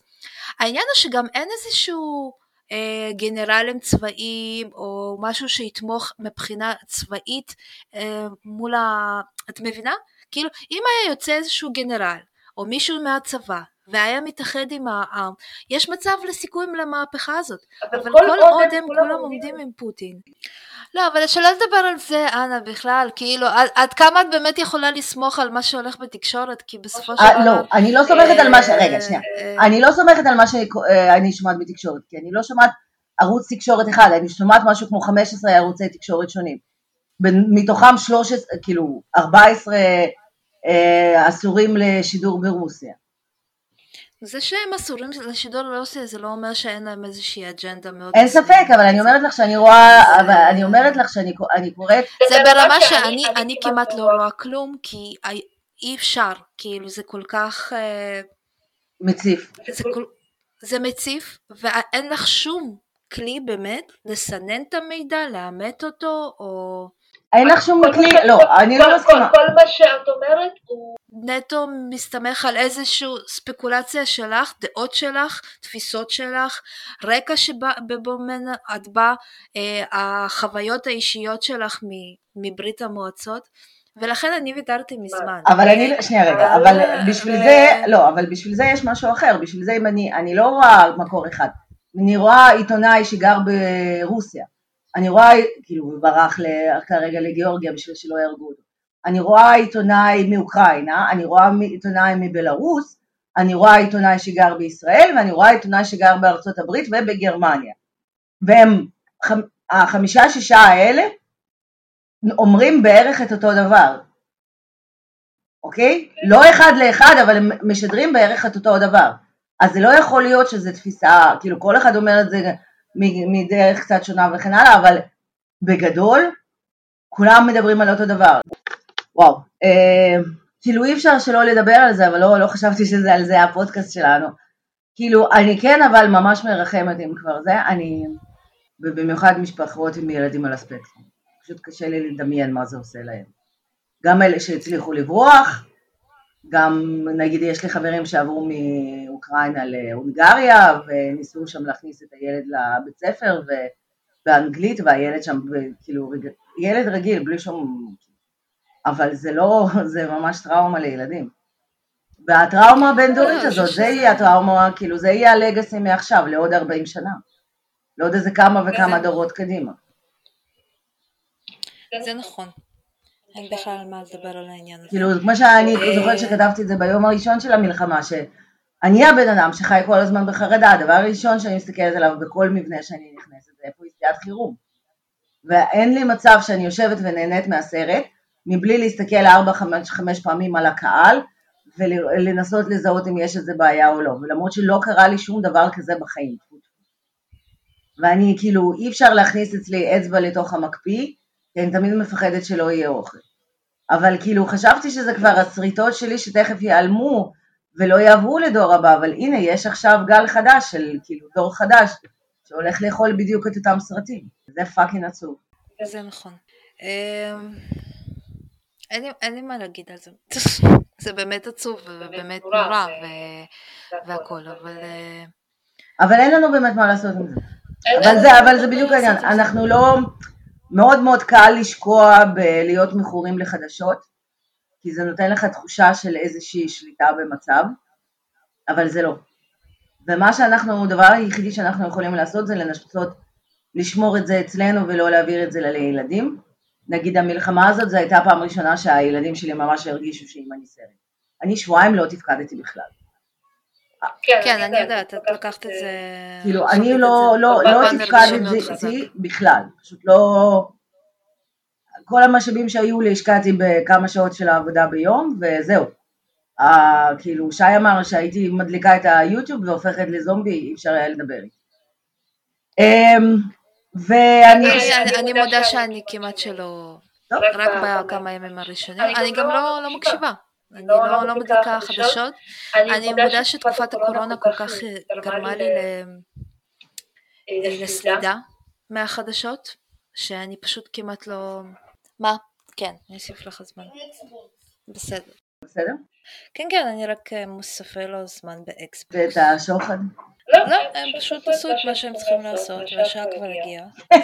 העניין הוא שגם אין איזשהו אה, גנרלים צבאיים או משהו שיתמוך מבחינה צבאית אה, מול ה... את מבינה? כאילו, אם היה יוצא איזשהו גנרל או מישהו מהצבא והיה מתאחד עם ה... ה... יש מצב לסיכויים למהפכה הזאת, אבל כל עוד הם כולם עומדים עם פוטין. לא, אבל שלא לדבר על זה, אנה, בכלל, כאילו, עד, עד כמה את באמת יכולה לסמוך על מה שהולך בתקשורת, כי בסופו של אה, דבר... לא, אני לא סומכת על מה ש... אה, רגע, שנייה. אה, אני לא סומכת על מה שאני שומעת בתקשורת, כי אני לא שומעת ערוץ תקשורת אחד, אני שומעת משהו כמו 15 ערוצי תקשורת שונים. מתוכם 13, כאילו 14 אה, אסורים לשידור ברוסיה. זה שהם אסורים לשידור לרוסיה זה לא אומר שאין להם איזושהי אג'נדה מאוד... אין. ספק, אבל אני אומרת לך שאני רואה, אבל אני אומרת לך שאני אני קוראת, זה ברמה שאני אני כמעט לא רואה כלום, כי אי- אפשר, כאילו זה כל כך... אה, מציף. זה, כל, זה מציף, ואין לך שום כלי באמת לסנן את המידע, לאמת אותו, או אין לך שום כלי, לא, אני לא מסכימה. כל מה שאת אומרת הוא... נטו מסתמך על איזושהי ספקולציה שלך, דעות שלך, תפיסות שלך, רקע שבו את באה, אה, החוויות האישיות שלך מ- מברית המועצות, ולכן אני ויתרתי מזמן. אבל אני, שנייה רגע, אבל בשביל זה, לא, אבל בשביל זה יש משהו אחר, בשביל זה אם אני, אני לא רואה מקור אחד, אני רואה עיתונאי שגר ברוסיה, אני רואה, כאילו הוא ברח כרגע לגיאורגיה בשביל שלא יהרגו אותו, אני רואה עיתונאי מאוקראינה, אני רואה עיתונאי מבלארוס, אני רואה עיתונאי שגר בישראל, ואני רואה עיתונאי שגר בארצות הברית ובגרמניה, והם, חמ- החמישה שישה האלה, אומרים בערך את אותו דבר, אוקיי? לא אחד לאחד, אבל הם משדרים בערך את אותו דבר. אז זה לא יכול להיות שזו תפיסה, כאילו כל אחד אומר את זה מדרך קצת שונה וכן הלאה, אבל בגדול, כולם מדברים על אותו דבר. וואו, אה, כאילו אי אפשר שלא לדבר על זה, אבל לא, לא חשבתי שזה על זה הפודקאסט שלנו. כאילו, אני כן אבל ממש מרחמת אם כבר זה, אני, ובמיוחד משפחות עם ילדים על הספקטרום. פשוט קשה לי לדמיין מה זה עושה להם. גם אלה שהצליחו לברוח, גם נגיד יש לי חברים שעברו מאוקראינה להונגריה וניסו שם להכניס את הילד לבית ספר ו- באנגלית והילד שם כאילו רג- ילד רגיל בלי שום אבל זה לא, זה ממש טראומה לילדים. והטראומה הבין-דורית לא, הזאת, שזה- זה יהיה הטראומה, כאילו זה יהיה הלגאסי מעכשיו לעוד 40 שנה. לעוד איזה כמה וכמה דורות קדימה. זה נכון. אין בכלל על מה לדבר על העניין הזה. כאילו, כמו שאני זוכרת שכתבתי את זה ביום הראשון של המלחמה, שאני הבן אדם שחי כל הזמן בחרדה, הדבר הראשון שאני מסתכלת עליו בכל מבנה שאני נכנסת, זה איפה יציאת חירום. ואין לי מצב שאני יושבת ונהנית מהסרט, מבלי להסתכל ארבע, חמש, חמש פעמים על הקהל, ולנסות לזהות אם יש איזה בעיה או לא, ולמרות שלא קרה לי שום דבר כזה בחיים. ואני כאילו, אי אפשר להכניס אצלי אצבע לתוך המקפיא, כי אני תמיד מפחדת שלא יהיה אוכל. אבל כאילו חשבתי שזה כבר השריטות שלי שתכף ייעלמו ולא יעברו לדור הבא, אבל הנה יש עכשיו גל חדש של כאילו דור חדש שהולך לאכול בדיוק את אותם סרטים. זה fucking עצוב. זה נכון. אמ, אין לי, אין לי מה להגיד על זה. [laughs] זה באמת עצוב ובאמת נורא והכל, אבל... אה, אבל אין לנו באמת מה לעשות עם זה. אבל זה, אבל זה בדיוק העניין, אנחנו לא, מאוד מאוד קל לשקוע בלהיות מכורים לחדשות, כי זה נותן לך תחושה של איזושהי שליטה במצב, אבל זה לא. ומה שאנחנו, הדבר היחידי שאנחנו יכולים לעשות זה לנסות לשמור את זה אצלנו ולא להעביר את זה לילדים. נגיד המלחמה הזאת, זו הייתה הפעם הראשונה שהילדים שלי ממש הרגישו שאם אני סרט. אני שבועיים לא תפקדתי בכלל. כן, כן אני יודעת, את לקחת את זה... כאילו, אני לא, לא, לא תפקדתי בכלל, פשוט לא... כל המשאבים שהיו לי השקעתי בכמה שעות של העבודה ביום, וזהו. כאילו, שי אמר שהייתי מדליקה את היוטיוב והופכת לזומבי, אי אפשר היה לדבר איתי. אמ, ואני... אני מודה שאני כמעט שלא... רק בכמה ימים הראשונים. אני גם לא, לא מקשיבה. אני לא, לא, לא מדליקה חדשות, אני מודה שתקופת הקורונה כל כך גרמה לי לסלידה מהחדשות, שאני פשוט כמעט לא... מה? כן, אני אוסיף לך זמן. בסדר. בסדר? כן, כן, אני רק מוספה לו זמן באקספרס. ואת השוחד? לא, הם פשוט עשו את מה שהם צריכים לעשות, והשעה כבר הגיעה. [laughs]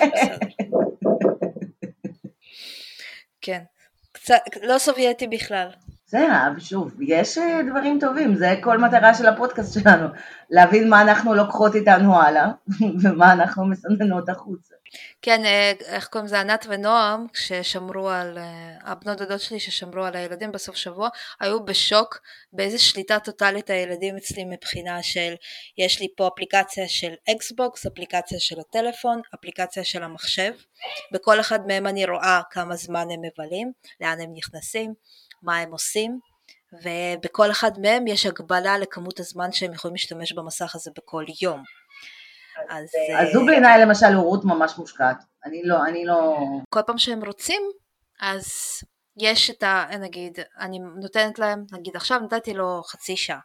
כן. קצת, לא סובייטי בכלל. זה, שוב, יש אה, דברים טובים, זה כל מטרה של הפודקאסט שלנו, להבין מה אנחנו לוקחות איתנו הלאה, [laughs] ומה אנחנו מסננות החוצה. כן, אה, איך קוראים לזה, ענת ונועם, ששמרו על, אה, הבנות דודות שלי ששמרו על הילדים בסוף שבוע, היו בשוק באיזה שליטה טוטאלית הילדים אצלי מבחינה של, יש לי פה אפליקציה של אקסבוקס, אפליקציה של הטלפון, אפליקציה של המחשב, בכל אחד מהם אני רואה כמה זמן הם מבלים, לאן הם נכנסים, מה הם עושים, ובכל אחד מהם יש הגבלה לכמות הזמן שהם יכולים להשתמש במסך הזה בכל יום. אז, אז זו בעיניי למשל הורות ממש מושקעת. אני לא, אני לא... כל פעם שהם רוצים, אז יש את ה... נגיד, אני נותנת להם, נגיד עכשיו נתתי לו חצי שעה.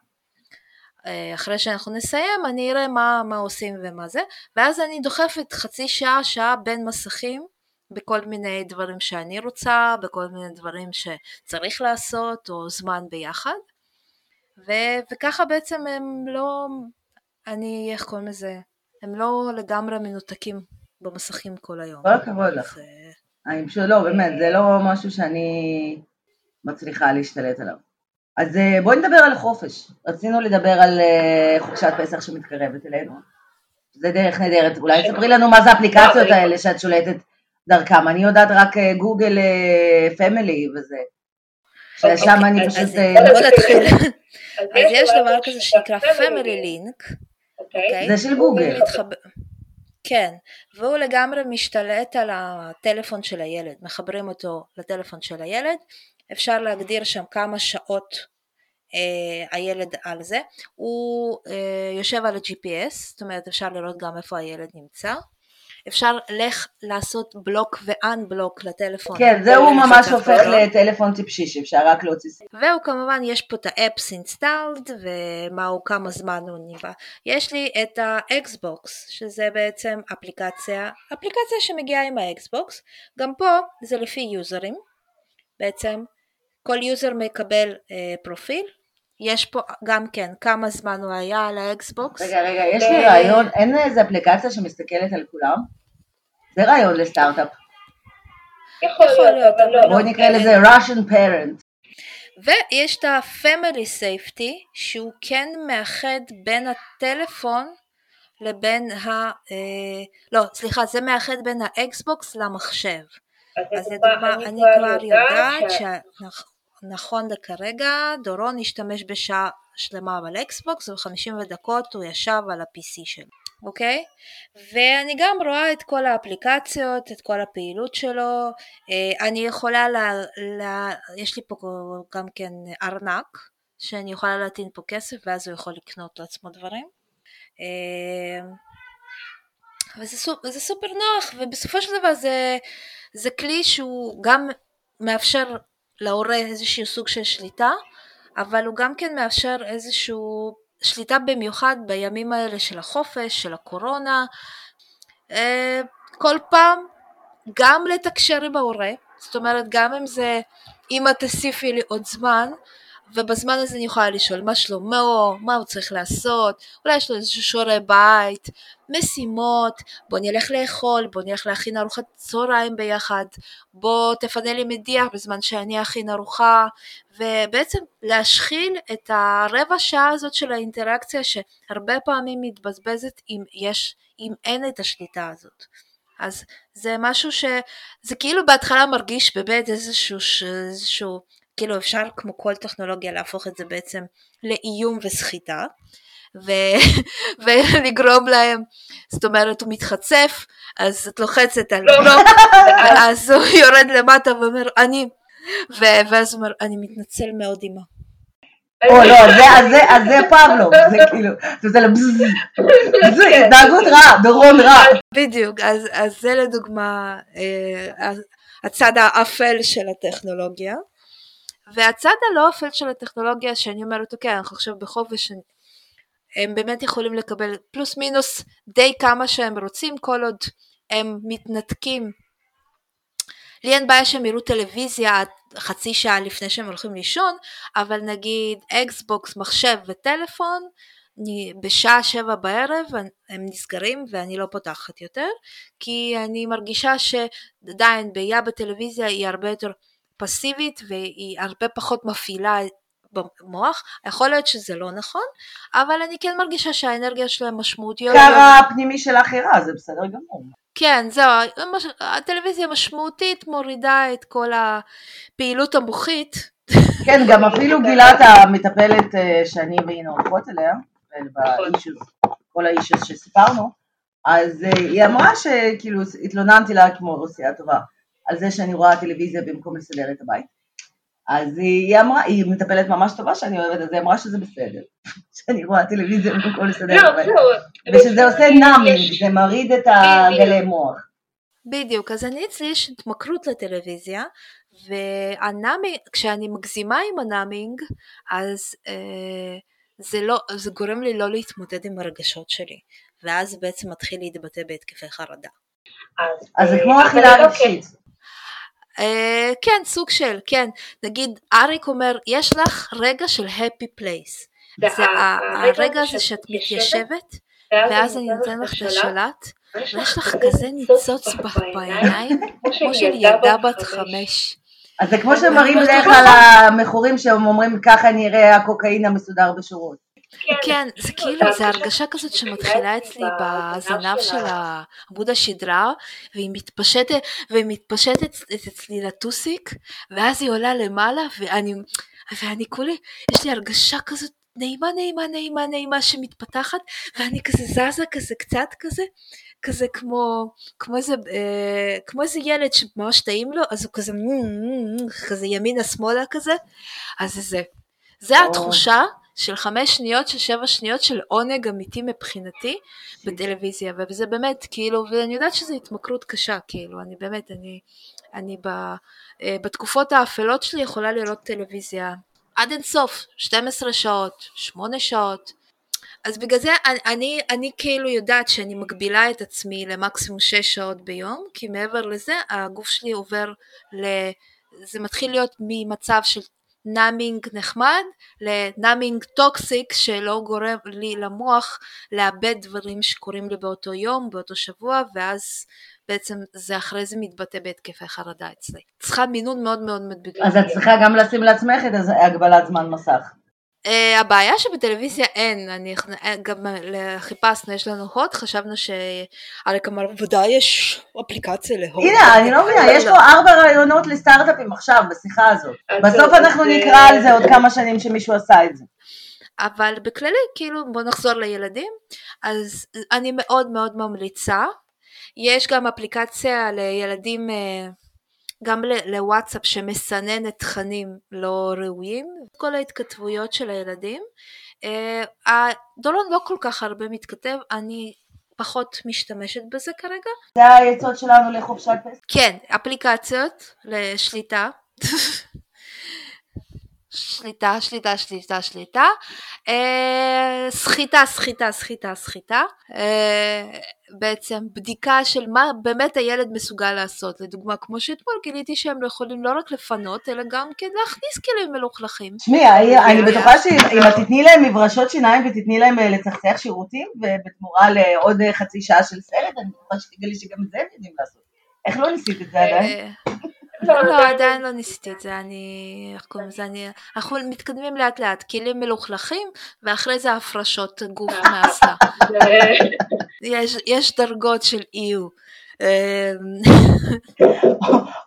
אה, אחרי שאנחנו נסיים אני אראה מה, מה עושים ומה זה, ואז אני דוחפת חצי שעה, שעה בין מסכים בכל מיני דברים שאני רוצה, בכל מיני דברים שצריך לעשות, או זמן ביחד. ו- וככה בעצם הם לא, אני, איך קוראים לזה? הם לא לגמרי מנותקים במסכים כל היום. כל הכבוד לך. אני פשוט לא, באמת, זה לא משהו שאני מצליחה להשתלט עליו. אז אה, בואי נדבר על חופש. רצינו לדבר על אה, חופשת פסח שמתקרבת אלינו. זה דרך נהדרת. אולי תספרי לנו מה זה האפליקציות האלה שאת שולטת דרכם. אני יודעת רק אה, Google Family וזה. ששם אוקיי, אני פשוט... בוא נתחיל. אז יש דבר כזה שנקרא Family Link. אוקיי? זה של גוגל. כן, והוא לגמרי משתלט על הטלפון של הילד, מחברים אותו לטלפון של הילד, אפשר להגדיר שם כמה שעות אה, הילד על זה, הוא אה, יושב על ה-GPS, זאת אומרת אפשר לראות גם איפה הילד נמצא, אפשר לך לעשות בלוק ואנבלוק לטלפון. כן, זה הוא ממש הופך לטלפון טיפשי שאפשר רק להוציא סיפור. והוא כמובן, יש פה את האפס אינסטלד ומהו כמה זמן הוא נבע. יש לי את האקסבוקס, שזה בעצם אפליקציה, אפליקציה שמגיעה עם האקסבוקס, גם פה זה לפי יוזרים, בעצם כל יוזר מקבל אה, פרופיל, יש פה גם כן כמה זמן הוא היה על האקסבוקס. רגע, רגע, יש לי רעיון, אין איזה אפליקציה שמסתכלת על כולם? זה רעיון לסטארט-אפ. יכול להיות, אבל לא. בואי נקרא לזה Russian parent. ויש את ה-Family Safety שהוא כן מאחד בין הטלפון לבין ה... אה, לא, סליחה, זה מאחד בין האקסבוקס למחשב. אז לדוגמה, אני כבר יודעת שנכון לכרגע, דורון השתמש בשעה שלמה על אקסבוקס ו-50 דקות הוא ישב על ה-PC שלו, אוקיי? ואני גם רואה את כל האפליקציות, את כל הפעילות שלו, אה, אני יכולה, לה, לה, יש לי פה גם כן ארנק, שאני יכולה להטעין פה כסף ואז הוא יכול לקנות לעצמו דברים. אה, וזה סופ, זה סופר נוח ובסופו של דבר זה, זה כלי שהוא גם מאפשר להורה איזשהו סוג של שליטה אבל הוא גם כן מאפשר איזשהו שליטה במיוחד בימים האלה של החופש, של הקורונה. אה, כל פעם גם לתקשר עם ההורה זאת אומרת גם אם זה אמא תוסיפי לי עוד זמן ובזמן הזה אני יכולה לשאול מה שלומו, מה הוא צריך לעשות, אולי יש לו איזשהו שיעורי בית, משימות, בוא נלך לאכול, בוא נלך להכין ארוחת צהריים ביחד, בוא תפנה לי מדיח בזמן שאני אכין ארוחה, ובעצם להשחיל את הרבע שעה הזאת של האינטראקציה שהרבה פעמים מתבזבזת אם יש, אם אין את השליטה הזאת. אז זה משהו שזה כאילו בהתחלה מרגיש באמת איזשהו, איזשהו כאילו אפשר כמו כל טכנולוגיה להפוך את זה בעצם לאיום וסחיטה ו... [laughs] ולגרום להם, זאת אומרת הוא מתחצף אז את לוחצת על בלוק לא. אז הוא [laughs] יורד למטה ואומר אני ו- ואז הוא אומר אני מתנצל מאוד אמא או לא, אז זה פבלו, זה כאילו, זה לבזז, התנהגות רעה, דורון רע. בדיוק, אז זה לדוגמה אה, הצד האפל של הטכנולוגיה. והצד הלא אפל של הטכנולוגיה שאני אומרת אוקיי אנחנו עכשיו בחופש הם באמת יכולים לקבל פלוס מינוס די כמה שהם רוצים כל עוד הם מתנתקים. לי אין בעיה שהם יראו טלוויזיה חצי שעה לפני שהם הולכים לישון אבל נגיד אקסבוקס מחשב וטלפון בשעה שבע בערב הם נסגרים ואני לא פותחת יותר כי אני מרגישה שעדיין בעיה בטלוויזיה היא הרבה יותר פסיבית והיא הרבה פחות מפעילה במוח, יכול להיות שזה לא נכון, אבל אני כן מרגישה שהאנרגיה שלהם משמעותיות. קרה הפנימי של האחרה, זה בסדר גמור. כן, זהו, הטלוויזיה משמעותית מורידה את כל הפעילות המוחית. כן, גם [laughs] אפילו גילת המטפלת אה, שאני והיא הולכות אליה, כל האישוס שסיפרנו, אז אה, היא אמרה שכאילו התלוננתי לה כמו רוסיה טובה. על זה שאני רואה טלוויזיה במקום לסדר את הבית. אז היא אמרה, היא מטפלת ממש טובה שאני אוהבת, אז היא אמרה שזה בסדר, [laughs] שאני רואה טלוויזיה במקום לסדר את הבית. ושזה עושה numbing, זה מוריד את הגלי מוח. בדיוק, אז אני אצלי יש התמכרות לטלוויזיה, וה numbing, כשאני מגזימה עם ה numbing, אז אה, זה, לא, זה גורם לי לא להתמודד עם הרגשות שלי, ואז בעצם מתחיל להתבטא בהתקפי חרדה. אז זה כמו אכילה רגשית. Uh, כן, סוג של, כן. נגיד, אריק אומר, יש לך רגע של happy place. זה הרגע הזה שאת מתיישבת, ואז אני נותן לך את השלט, ויש לך כזה ניצוץ בעיניים, כמו של ילדה בת חמש. אז זה כמו שמראים בדרך כלל המכורים שהם אומרים ככה נראה הקוקאין המסודר בשורות. כן, כן זה כאילו, זה הרגשה כזאת שמתחילה אצלי בזנב של עמוד השדרה, והיא מתפשטת, והיא מתפשטת אצלי לטוסיק, ואז היא עולה למעלה, ואני, ואני כולי, יש לי הרגשה כזאת נעימה, נעימה, נעימה, נעימה שמתפתחת, ואני כזה זזה כזה קצת כזה, כזה כמו, כמו איזה, אה, כמו איזה ילד שממש טעים לו, אז הוא כזה, כזה ימינה שמאלה כזה, אז זה, זה התחושה. של חמש שניות, של שבע שניות של עונג אמיתי מבחינתי בטלוויזיה, וזה באמת, כאילו, ואני יודעת שזו התמכרות קשה, כאילו, אני באמת, אני, אני ב, אה, בתקופות האפלות שלי יכולה לראות טלוויזיה עד אינסוף, 12 שעות, 8 שעות, אז בגלל זה אני, אני, אני כאילו יודעת שאני מגבילה את עצמי למקסימום 6 שעות ביום, כי מעבר לזה הגוף שלי עובר ל... זה מתחיל להיות ממצב של נאמינג נחמד ל numbing toxic שלא גורם לי למוח לעבד דברים שקורים לי באותו יום, באותו שבוע, ואז בעצם זה אחרי זה מתבטא בהתקפי חרדה אצלי. צריכה מינון מאוד מאוד מדויק. אז את צריכה גם לשים לעצמך את הגבלת זמן מסך. Uh, הבעיה שבטלוויזיה אין, אני, גם חיפשנו, יש לנו הוט, חשבנו שאלק אמר, ודאי יש אפליקציה להוט. הנה, אני לא מבינה, יש פה ארבע רעיונות לסטארט-אפים עכשיו, בשיחה הזאת. בסוף אנחנו נקרא על זה עוד כמה שנים שמישהו עשה את זה. אבל בכללי, כאילו, בוא נחזור לילדים, אז אני מאוד מאוד ממליצה. יש גם אפליקציה לילדים גם לוואטסאפ שמסננת תכנים לא ראויים, כל ההתכתבויות של הילדים. אה, דולון לא כל כך הרבה מתכתב, אני פחות משתמשת בזה כרגע. זה העצות שלנו לחופשת פסח? כן, אפליקציות לשליטה. [laughs] שליטה, שליטה, שליטה, שליטה, אה, סחיטה, סחיטה, סחיטה, סחיטה, אה, בעצם בדיקה של מה באמת הילד מסוגל לעשות, לדוגמה כמו שאתמול גיליתי שהם לא יכולים לא רק לפנות אלא גם כן להכניס כלים מלוכלכים. תשמעי, אני בטוחה שאם את תתני להם מברשות שיניים ותתני להם אה, לצחצח שירותים ובתמורה לעוד חצי שעה של סרט, אני בטוחה שתגלי שגם את זה הם יודעים לעשות. איך לא ניסית את זה עדיין? אה, לא, לא, עדיין לא ניסיתי את זה, אני, איך קוראים לזה, אני, אנחנו מתקדמים לאט לאט, כלים מלוכלכים, ואחרי זה הפרשות גוף מאסלה. יש, יש דרגות של איו.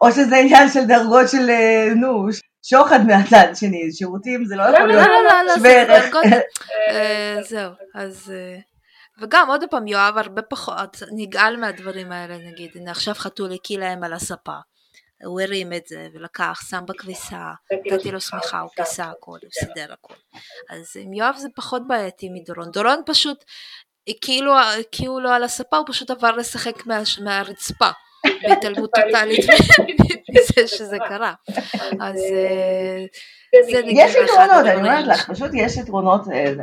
או שזה עניין של דרגות של, אה, נו, שוחד מהצד שני, שירותים זה לא יכול להיות לא, לא, לא, זה דרגות, [laughs] אה, זהו, אז... אה, וגם עוד פעם יואב הרבה פחות נגעל מהדברים האלה נגיד הנה עכשיו חתול הקיא להם על הספה הוא הרים את זה ולקח, שם בכביסה, נתתי לו שמיכה, הוא כיסה הכל, הוא סידר הכל. אז עם יואב זה פחות בעייתי מדורון. דורון פשוט, כאילו הקיאו לו על הספה, הוא פשוט עבר לשחק מה, מהרצפה. [laughs] בהתעלמות טוטאלית [laughs] מזה שזה קרה. אז אה, זה נגיד יש יתרונות, אני אומרת לך, פשוט יש יתרונות. אה,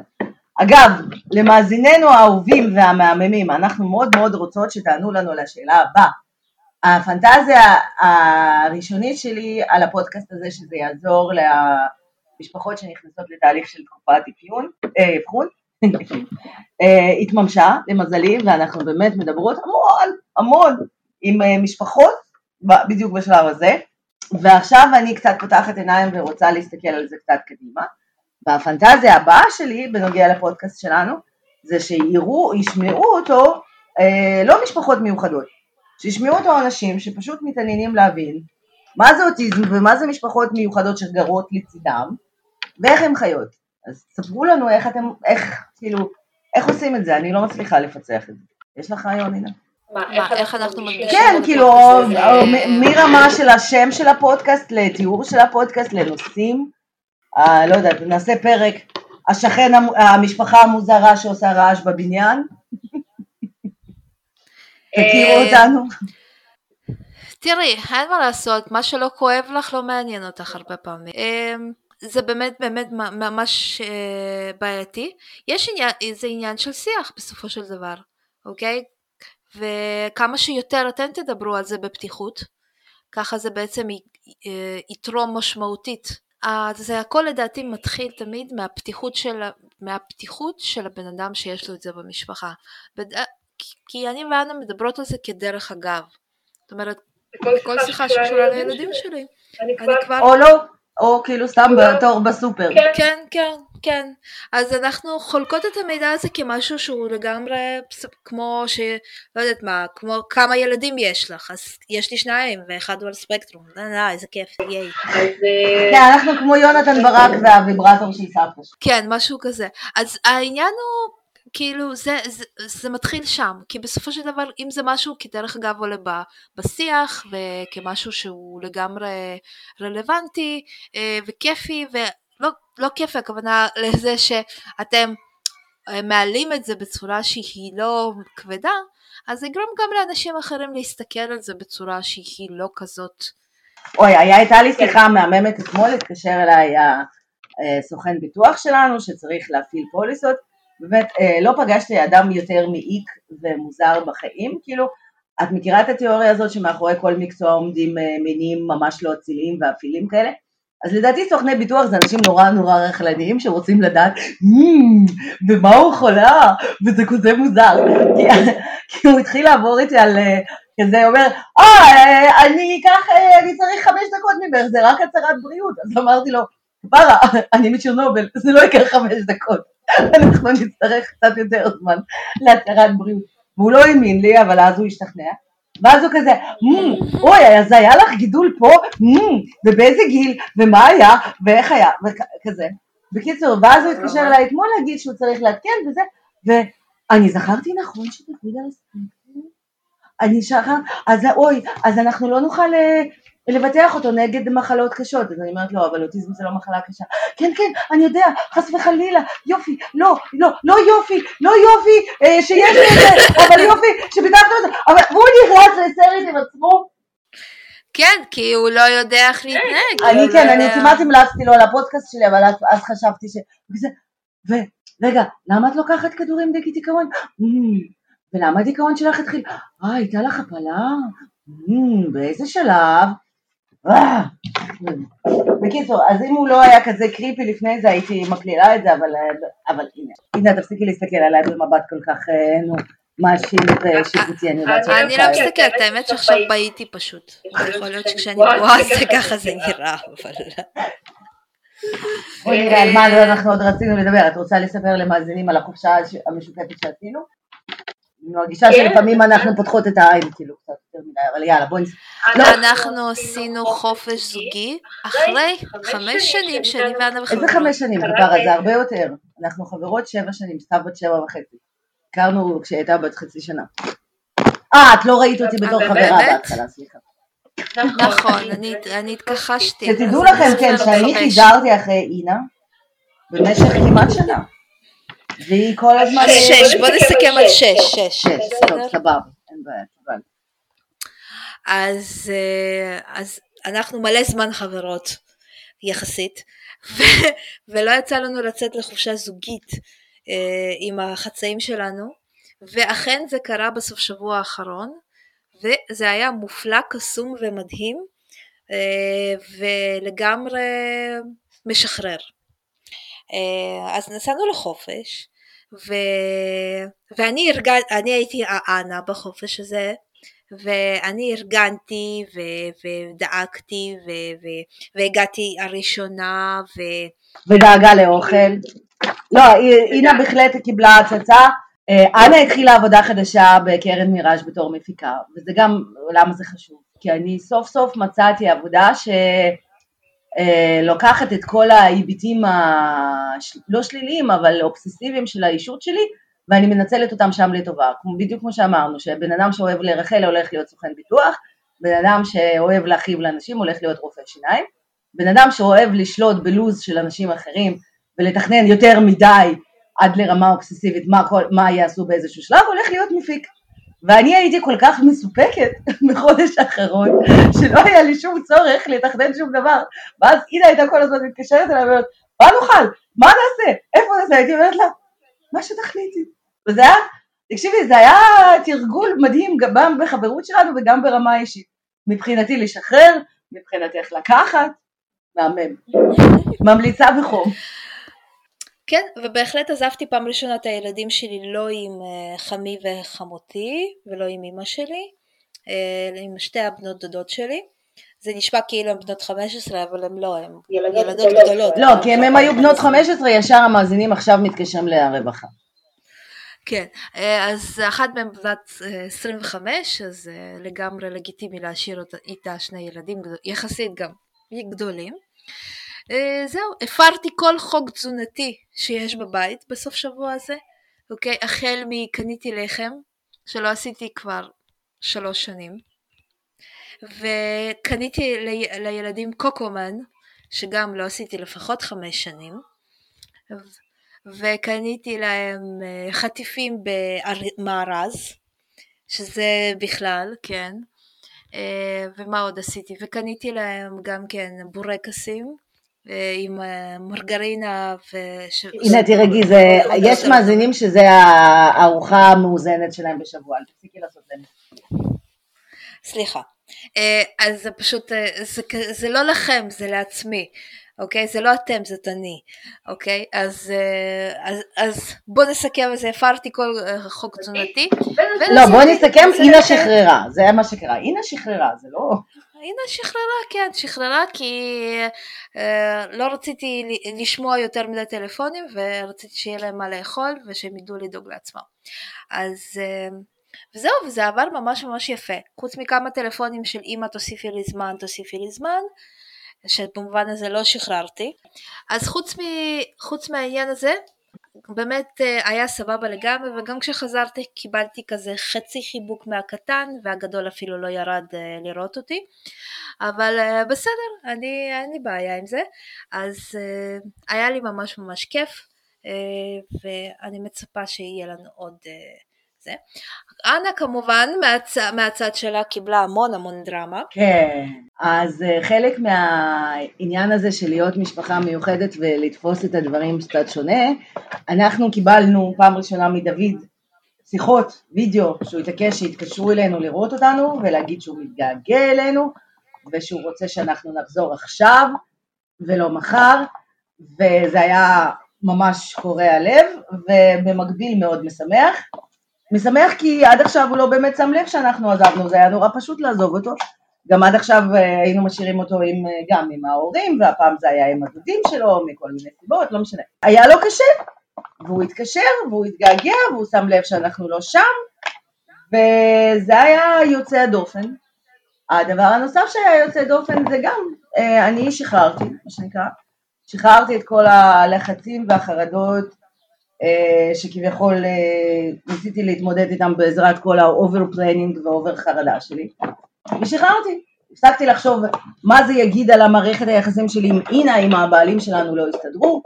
אגב, למאזיננו האהובים והמהממים, אנחנו מאוד מאוד רוצות שתענו לנו על השאלה הבאה. הפנטזיה הראשונית שלי על הפודקאסט הזה שזה יעזור למשפחות שנכנסות לתהליך של תקופת אפיון, אה, אבחון, אה, התממשה למזלי ואנחנו באמת מדברות המון המון עם אה, משפחות בדיוק בשלב הזה. ועכשיו אני קצת פותחת עיניים ורוצה להסתכל על זה קצת קדימה. והפנטזיה הבאה שלי בנוגע לפודקאסט שלנו זה שיראו, ישמעו אותו לא משפחות מיוחדות שישמעו אותו אנשים שפשוט מתעניינים להבין מה זה אוטיזם ומה זה משפחות מיוחדות שגרות לצידם ואיך הן חיות. אז ספרו לנו איך אתם, איך, כאילו, איך עושים את זה, אני לא מצליחה לפצח את זה. יש לך רעיון, אינה? מה, איך אנחנו מרגישים? כן, כאילו, מרמה של השם של הפודקאסט לתיאור של הפודקאסט, לנושאים, אה, לא יודעת, נעשה פרק, השכן, המשפחה המוזרה שעושה רעש בבניין. תכירו אה, אותנו. תראי, אין מה לעשות, מה שלא כואב לך לא מעניין אותך הרבה פעמים. אמ, זה באמת באמת ממש אה, בעייתי. יש עניין, זה עניין של שיח בסופו של דבר, אוקיי? וכמה שיותר אתם תדברו על זה בפתיחות, ככה זה בעצם אה, יתרום משמעותית. זה הכל לדעתי מתחיל תמיד מהפתיחות של, מהפתיחות של הבן אדם שיש לו את זה במשפחה. כי אני ואנה מדברות על זה כדרך אגב. זאת אומרת, כל שיחה שקשורה לילדים שלי, אני כבר... או לא, או כאילו סתם בתור בסופר. כן. כן, כן, כן. אז אנחנו חולקות את המידע הזה כמשהו שהוא לגמרי כמו ש... לא יודעת מה, כמו כמה ילדים יש לך. אז יש לי שניים, ואחד הוא על ספקטרום. לא, לא, איזה כיף, ייי. אה, כן, אנחנו כמו יונתן ברק והוויברטור של סבתא. כן, משהו כזה. אז העניין הוא... כאילו זה, זה, זה מתחיל שם, כי בסופו של דבר אם זה משהו כדרך אגב עולה בשיח וכמשהו שהוא לגמרי רלוונטי אה, וכיפי ולא לא כיפי הכוונה לזה שאתם אה, מעלים את זה בצורה שהיא לא כבדה, אז זה יגרום גם לאנשים אחרים להסתכל על זה בצורה שהיא לא כזאת. אוי, היה, הייתה לי שיחה מהממת אתמול, התקשר אליי הסוכן ביטוח שלנו שצריך להפעיל פוליסות באמת, אה, לא פגשתי אדם יותר מעיק ומוזר בחיים, כאילו, את מכירה את התיאוריה הזאת שמאחורי כל מקצוע עומדים אה, מינים ממש לא אציליים ואפילים כאלה? אז לדעתי סוכני ביטוח זה אנשים נורא נורא רכלניים שרוצים לדעת במה הוא חולה וזה כזה מוזר כי, הוא התחיל לעבור איתי על אה, כזה אומר אה אני אקח אני צריך חמש דקות ממך זה רק הצהרת בריאות אז אמרתי לו כפרה, אני מצ'רנובל, זה לא ייקח חמש דקות. אנחנו נצטרך קצת יותר זמן להצהרת בריאות. והוא לא האמין לי, אבל אז הוא השתכנע. ואז הוא כזה, "מ, אוי, אז היה לך גידול פה, ובאיזה גיל, ומה היה, ואיך היה, וכזה. בקיצור, ואז הוא התקשר אליי אתמול להגיד שהוא צריך לעדכן וזה, ואני זכרתי נכון שדוד על הספקטרום? אני שכחת, אז אוי, אז אנחנו לא נוכל אה, לבטח אותו נגד מחלות קשות. אז אני אומרת לו, אבל אוטיזם זה לא מחלה קשה. כן, כן, אני יודע, חס וחלילה, יופי, לא, לא, לא יופי, לא יופי אה, שיש לי את זה, אבל יופי שביטחת את זה, אבל והוא נכנס לסרט עם עצמו. כן, כי הוא לא יודע איך להתנהג. אני הוא לא כן, אני כמעט המלצתי לו על הפודקאסט שלי, אבל אז, חשבתי ש... ורגע, למה את לוקחת כדורים נגד דיכאון? "אמ, ולמה הדיכאון שלך התחיל? אה, הייתה לך הפלה? "אמ, באיזה שלב? אה." בקיצור, אז אם הוא לא היה כזה קריפי לפני זה, הייתי מקלילה את זה, אבל, אה, אבל הנה, הנה, תפסיקי להסתכל עליי במבט כל כך, אה, נו, מאשים ושיפוטי, אני יודעת שאת אני לא. מסתכלת, האמת שעכשיו בעיתי פשוט. יכול להיות שכשאני כועסת זה ככה זה. נראה, [laughs] אבל... בואי נראה על מה אנחנו עוד רצינו לדבר. את רוצה לספר למאזינים על החופשה המשותפת שעשינו? אני מרגישה כן. שלפעמים אנחנו פותחות את העין כאילו קצת יותר מדי, אבל יאללה בואי נספר. לא. אנחנו עשינו חופש זוגי אחרי חמש שנים שאני ואנה איזה וחברה. חמש שנים? כפרה זה הרבה יותר. אנחנו חברות שבע שנים, סתיו בת שבע וחצי. הכרנו כשהיא הייתה בת חצי שנה. אה, את לא ראית אותי בתור אה, חברה? בהתחלה, סליחה. נכון, אני- אני התכחשתי. שתדעו לכם, כן, שאני. חיזרתי אחרי אינה במשך כמעט שנה. והיא כל הזמן... שש, בוא נסכם על שש, שש, שש, טוב? סבבה, אין בעיה. אז, אה, אז אנחנו מלא זמן חברות יחסית, ולא יצא לנו לצאת לחופשה זוגית אה, עם החצאים שלנו, ואכן זה קרה בסוף שבוע האחרון, וזה היה מופלא, קסום ומדהים, אה, ולגמרי משחרר. אה, אז נסענו לחופש, ו... ואני. אני הייתי האנה בחופש הזה, ואני ארגנתי ו- ודאגתי ו- ו- והגעתי הראשונה ו... ודאגה לאוכל. לא, אינה בהחלט קיבלה הצצה. אה, אנה התחילה עבודה חדשה בקרן מיראז' בתור מפיקה, וזה גם, למה זה חשוב? כי אני סוף סוף מצאתי עבודה שלוקחת את כל ההיבטים הלא שליליים, אבל אובססיביים של האישות שלי, ואני מנצלת אותם שם לטובה. כמו- בדיוק כמו שאמרנו, שבן אדם שאוהב לרחל הולך להיות סוכן ביטוח, בן אדם שאוהב להכאיב לאנשים הולך להיות רופא שיניים, בן אדם שאוהב לשלוט בלוז של אנשים אחרים ולתכנן יותר מדי עד לרמה אובססיבית מה, כל, מה יעשו באיזשהו שלב, הולך להיות מפיק. ואני הייתי כל כך מסופקת [laughs] בחודש האחרון, שלא היה לי שום צורך לתכנן שום דבר. ואז אינה הייתה כל הזמן מתקשרת אליי ואומרת, מה נאכל? מה נעשה? איפה נעשה? הייתי אומרת לה, מה שתחליטי. וזה היה, תקשיבי, זה היה תרגול מדהים גם בחברות שלנו וגם ברמה האישית. מבחינתי לשחרר, מבחינתך לקחת, מהמם. ממליצה בחום. כן, ובהחלט עזבתי פעם ראשונה את הילדים שלי לא עם אה, חמי וחמותי ולא עם אמא שלי, אה, עם שתי הבנות דודות שלי. זה נשמע כאילו הן בנות 15 אבל הן לא, הן ילדות ילדות גדולות. גדולות. לא, כי אם הם היו בנות 15, ישר המאזינים עכשיו מתקשרים לרווחה. כן, אה, אז אחת מהן בת אה, 25, אז לגמרי לגיטימי להשאיר איתה שני ילדים יחסית גם גדולים. אה, זהו, הפרתי כל חוק תזונתי שיש בבית בסוף שבוע הזה, אוקיי? החל מקניתי לחם, שלא עשיתי כבר שלוש שנים, וקניתי לי, לילדים קוקומן, שגם לא עשיתי לפחות חמש שנים, וקניתי להם אה, חטיפים במארז, שזה בכלל, כן. אה, ומה עוד עשיתי? וקניתי להם גם כן בורקסים עם אה, מרגרינה ו... הנה תרגי, זה, יש מאזינים שזה הארוחה המאוזנת שלהם בשבוע, אל תפסיקי לעשות להם. סליחה. אה, אז זה פשוט, אה, זה, לא לכם, זה לעצמי, אוקיי? זה לא אתם, זאת אני, אוקיי? אז, אה, אז, אז בואו נסכם את זה, הפרתי כל אה, חוק תזונתי. לא, ונסעתי- נסכם, אינה. שחררה, זה מה שקרה. אינה שחררה, זה לא... הנה שחררה, כן, שחררה כי אה, לא רציתי לשמוע יותר מדי טלפונים ורציתי שיהיה להם מה לאכול ושהם ידעו לדאוג לעצמם. אז אה, וזהו, וזה עבר ממש ממש יפה. חוץ מכמה טלפונים של אמא תוסיפי לי זמן, תוסיפי לי זמן, שבמובן הזה לא שחררתי. אז חוץ, מ, חוץ מהעניין הזה, באמת אה, היה סבבה לגמרי, וגם כשחזרתי קיבלתי כזה חצי חיבוק מהקטן, והגדול אפילו לא ירד אה, לראות אותי. אבל אה, בסדר, אני, אין לי בעיה עם זה. אז היה לי ממש ממש כיף, ואני מצפה שיהיה לנו עוד... זה. אנה כמובן מהצ... מהצד שלה קיבלה המון המון דרמה. כן, אז uh, חלק מהעניין הזה של להיות משפחה מיוחדת ולתפוס את הדברים קצת שונה, אנחנו קיבלנו פעם ראשונה מדוד שיחות, וידאו, שהוא התעקש שיתקשרו אלינו לראות אותנו ולהגיד שהוא מתגעגע אלינו ושהוא רוצה שאנחנו נחזור עכשיו ולא מחר, וזה היה ממש קורע לב ובמקביל מאוד משמח. משמח כי עד עכשיו הוא לא באמת שם לב שאנחנו עזבנו, זה היה נורא פשוט לעזוב אותו. גם עד עכשיו אה, היינו משאירים אותו עם, אה, גם עם ההורים, והפעם זה היה עם הדודים שלו, מכל מיני סיבות, לא משנה. היה לו קשה, והוא התקשר, והוא התגעגע, והוא שם לב שאנחנו לא שם, וזה היה יוצא הדופן. הדבר הנוסף שהיה יוצא דופן זה גם, אה, אני שחררתי, מה שנקרא, שחררתי את כל הלחצים והחרדות שכביכול ניסיתי להתמודד איתם בעזרת כל ה-over planning ו-over חרדה שלי ושחררתי, הפסקתי לחשוב מה זה יגיד על המערכת היחסים שלי עם אינה אם הבעלים שלנו לא יסתדרו,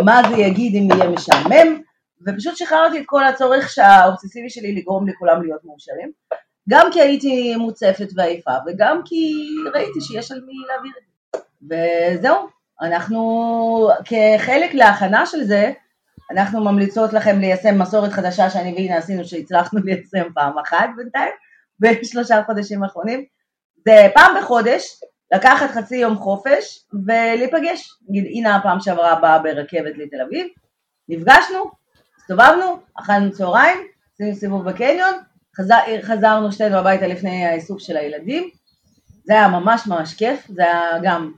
מה זה יגיד אם יהיה משעמם ופשוט שחררתי את כל הצורך האובססיבי שלי לגרום לכולם להיות מאושרים גם כי הייתי מוצפת ועייפה וגם כי ראיתי שיש על מי להעביר את זה. וזהו, אנחנו כחלק להכנה של זה אנחנו ממליצות לכם ליישם מסורת חדשה שאני ואינה עשינו שהצלחנו ליישם פעם אחת בינתיים, בשלושה חודשים האחרונים. זה פעם בחודש לקחת חצי יום חופש ולהיפגש. נגיד אינה הפעם שעברה באה ברכבת לתל אביב, נפגשנו, הסתובבנו, אכלנו צהריים, עשינו סיבוב בקניון, חזר, חזרנו שתינו הביתה לפני האיסוף של הילדים. זה היה ממש ממש כיף, זה היה גם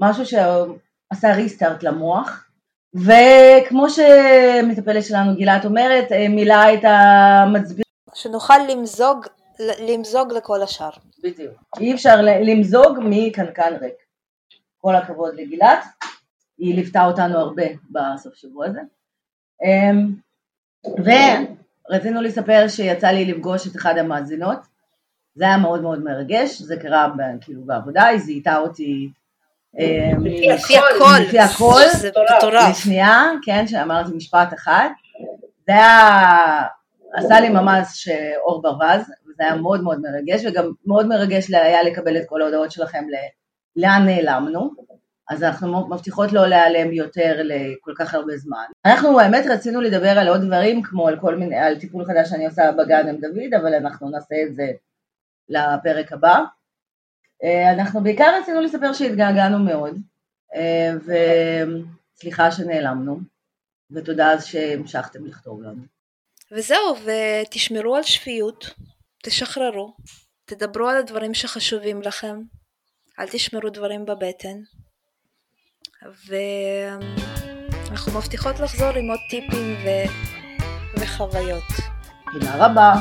משהו שעשה ריסטארט למוח. וכמו שמטפלת שלנו גילת אומרת, אה, מילאה את המצביר. שנוכל למזוג, למזוג לכל השאר. בדיוק. אי אפשר למזוג מקנקן ריק. כל הכבוד לגילת, היא ליוותה אותנו הרבה בסוף שבוע הזה. אמ, ורצינו לספר שיצא לי לפגוש את אחד המאזינות, זה היה מאוד מאוד מרגש, זה קרה כאילו בעבודה, היא זיהתה אותי אמ, לפי הכל, לפי הכל, זה מטורף. לשנייה, כן, שאמרתי משפט אחד, זה היה, עשה לי ממש אור ברווז, וזה היה מאוד מאוד מרגש, וגם מאוד מרגש היה לקבל את כל ההודעות שלכם לאן נעלמנו, אז אנחנו מבטיחות לא להיעלם יותר לכל כך הרבה זמן. אנחנו האמת רצינו לדבר על עוד דברים, כמו על כל מיני, על טיפול חדש שאני עושה בגן עם דוד, אבל אנחנו נעשה את זה לפרק הבא. אה, אנחנו בעיקר רצינו לספר שהתגעגענו מאוד, אה, וסליחה שנעלמנו, ותודה אז שהמשכתם לכתוב לנו. וזהו, ותשמרו על שפיות, תשחררו, תדברו על הדברים שחשובים לכם, אל תשמרו דברים בבטן, ואנחנו מבטיחות לחזור עם עוד טיפים ו... וחוויות. תודה רבה.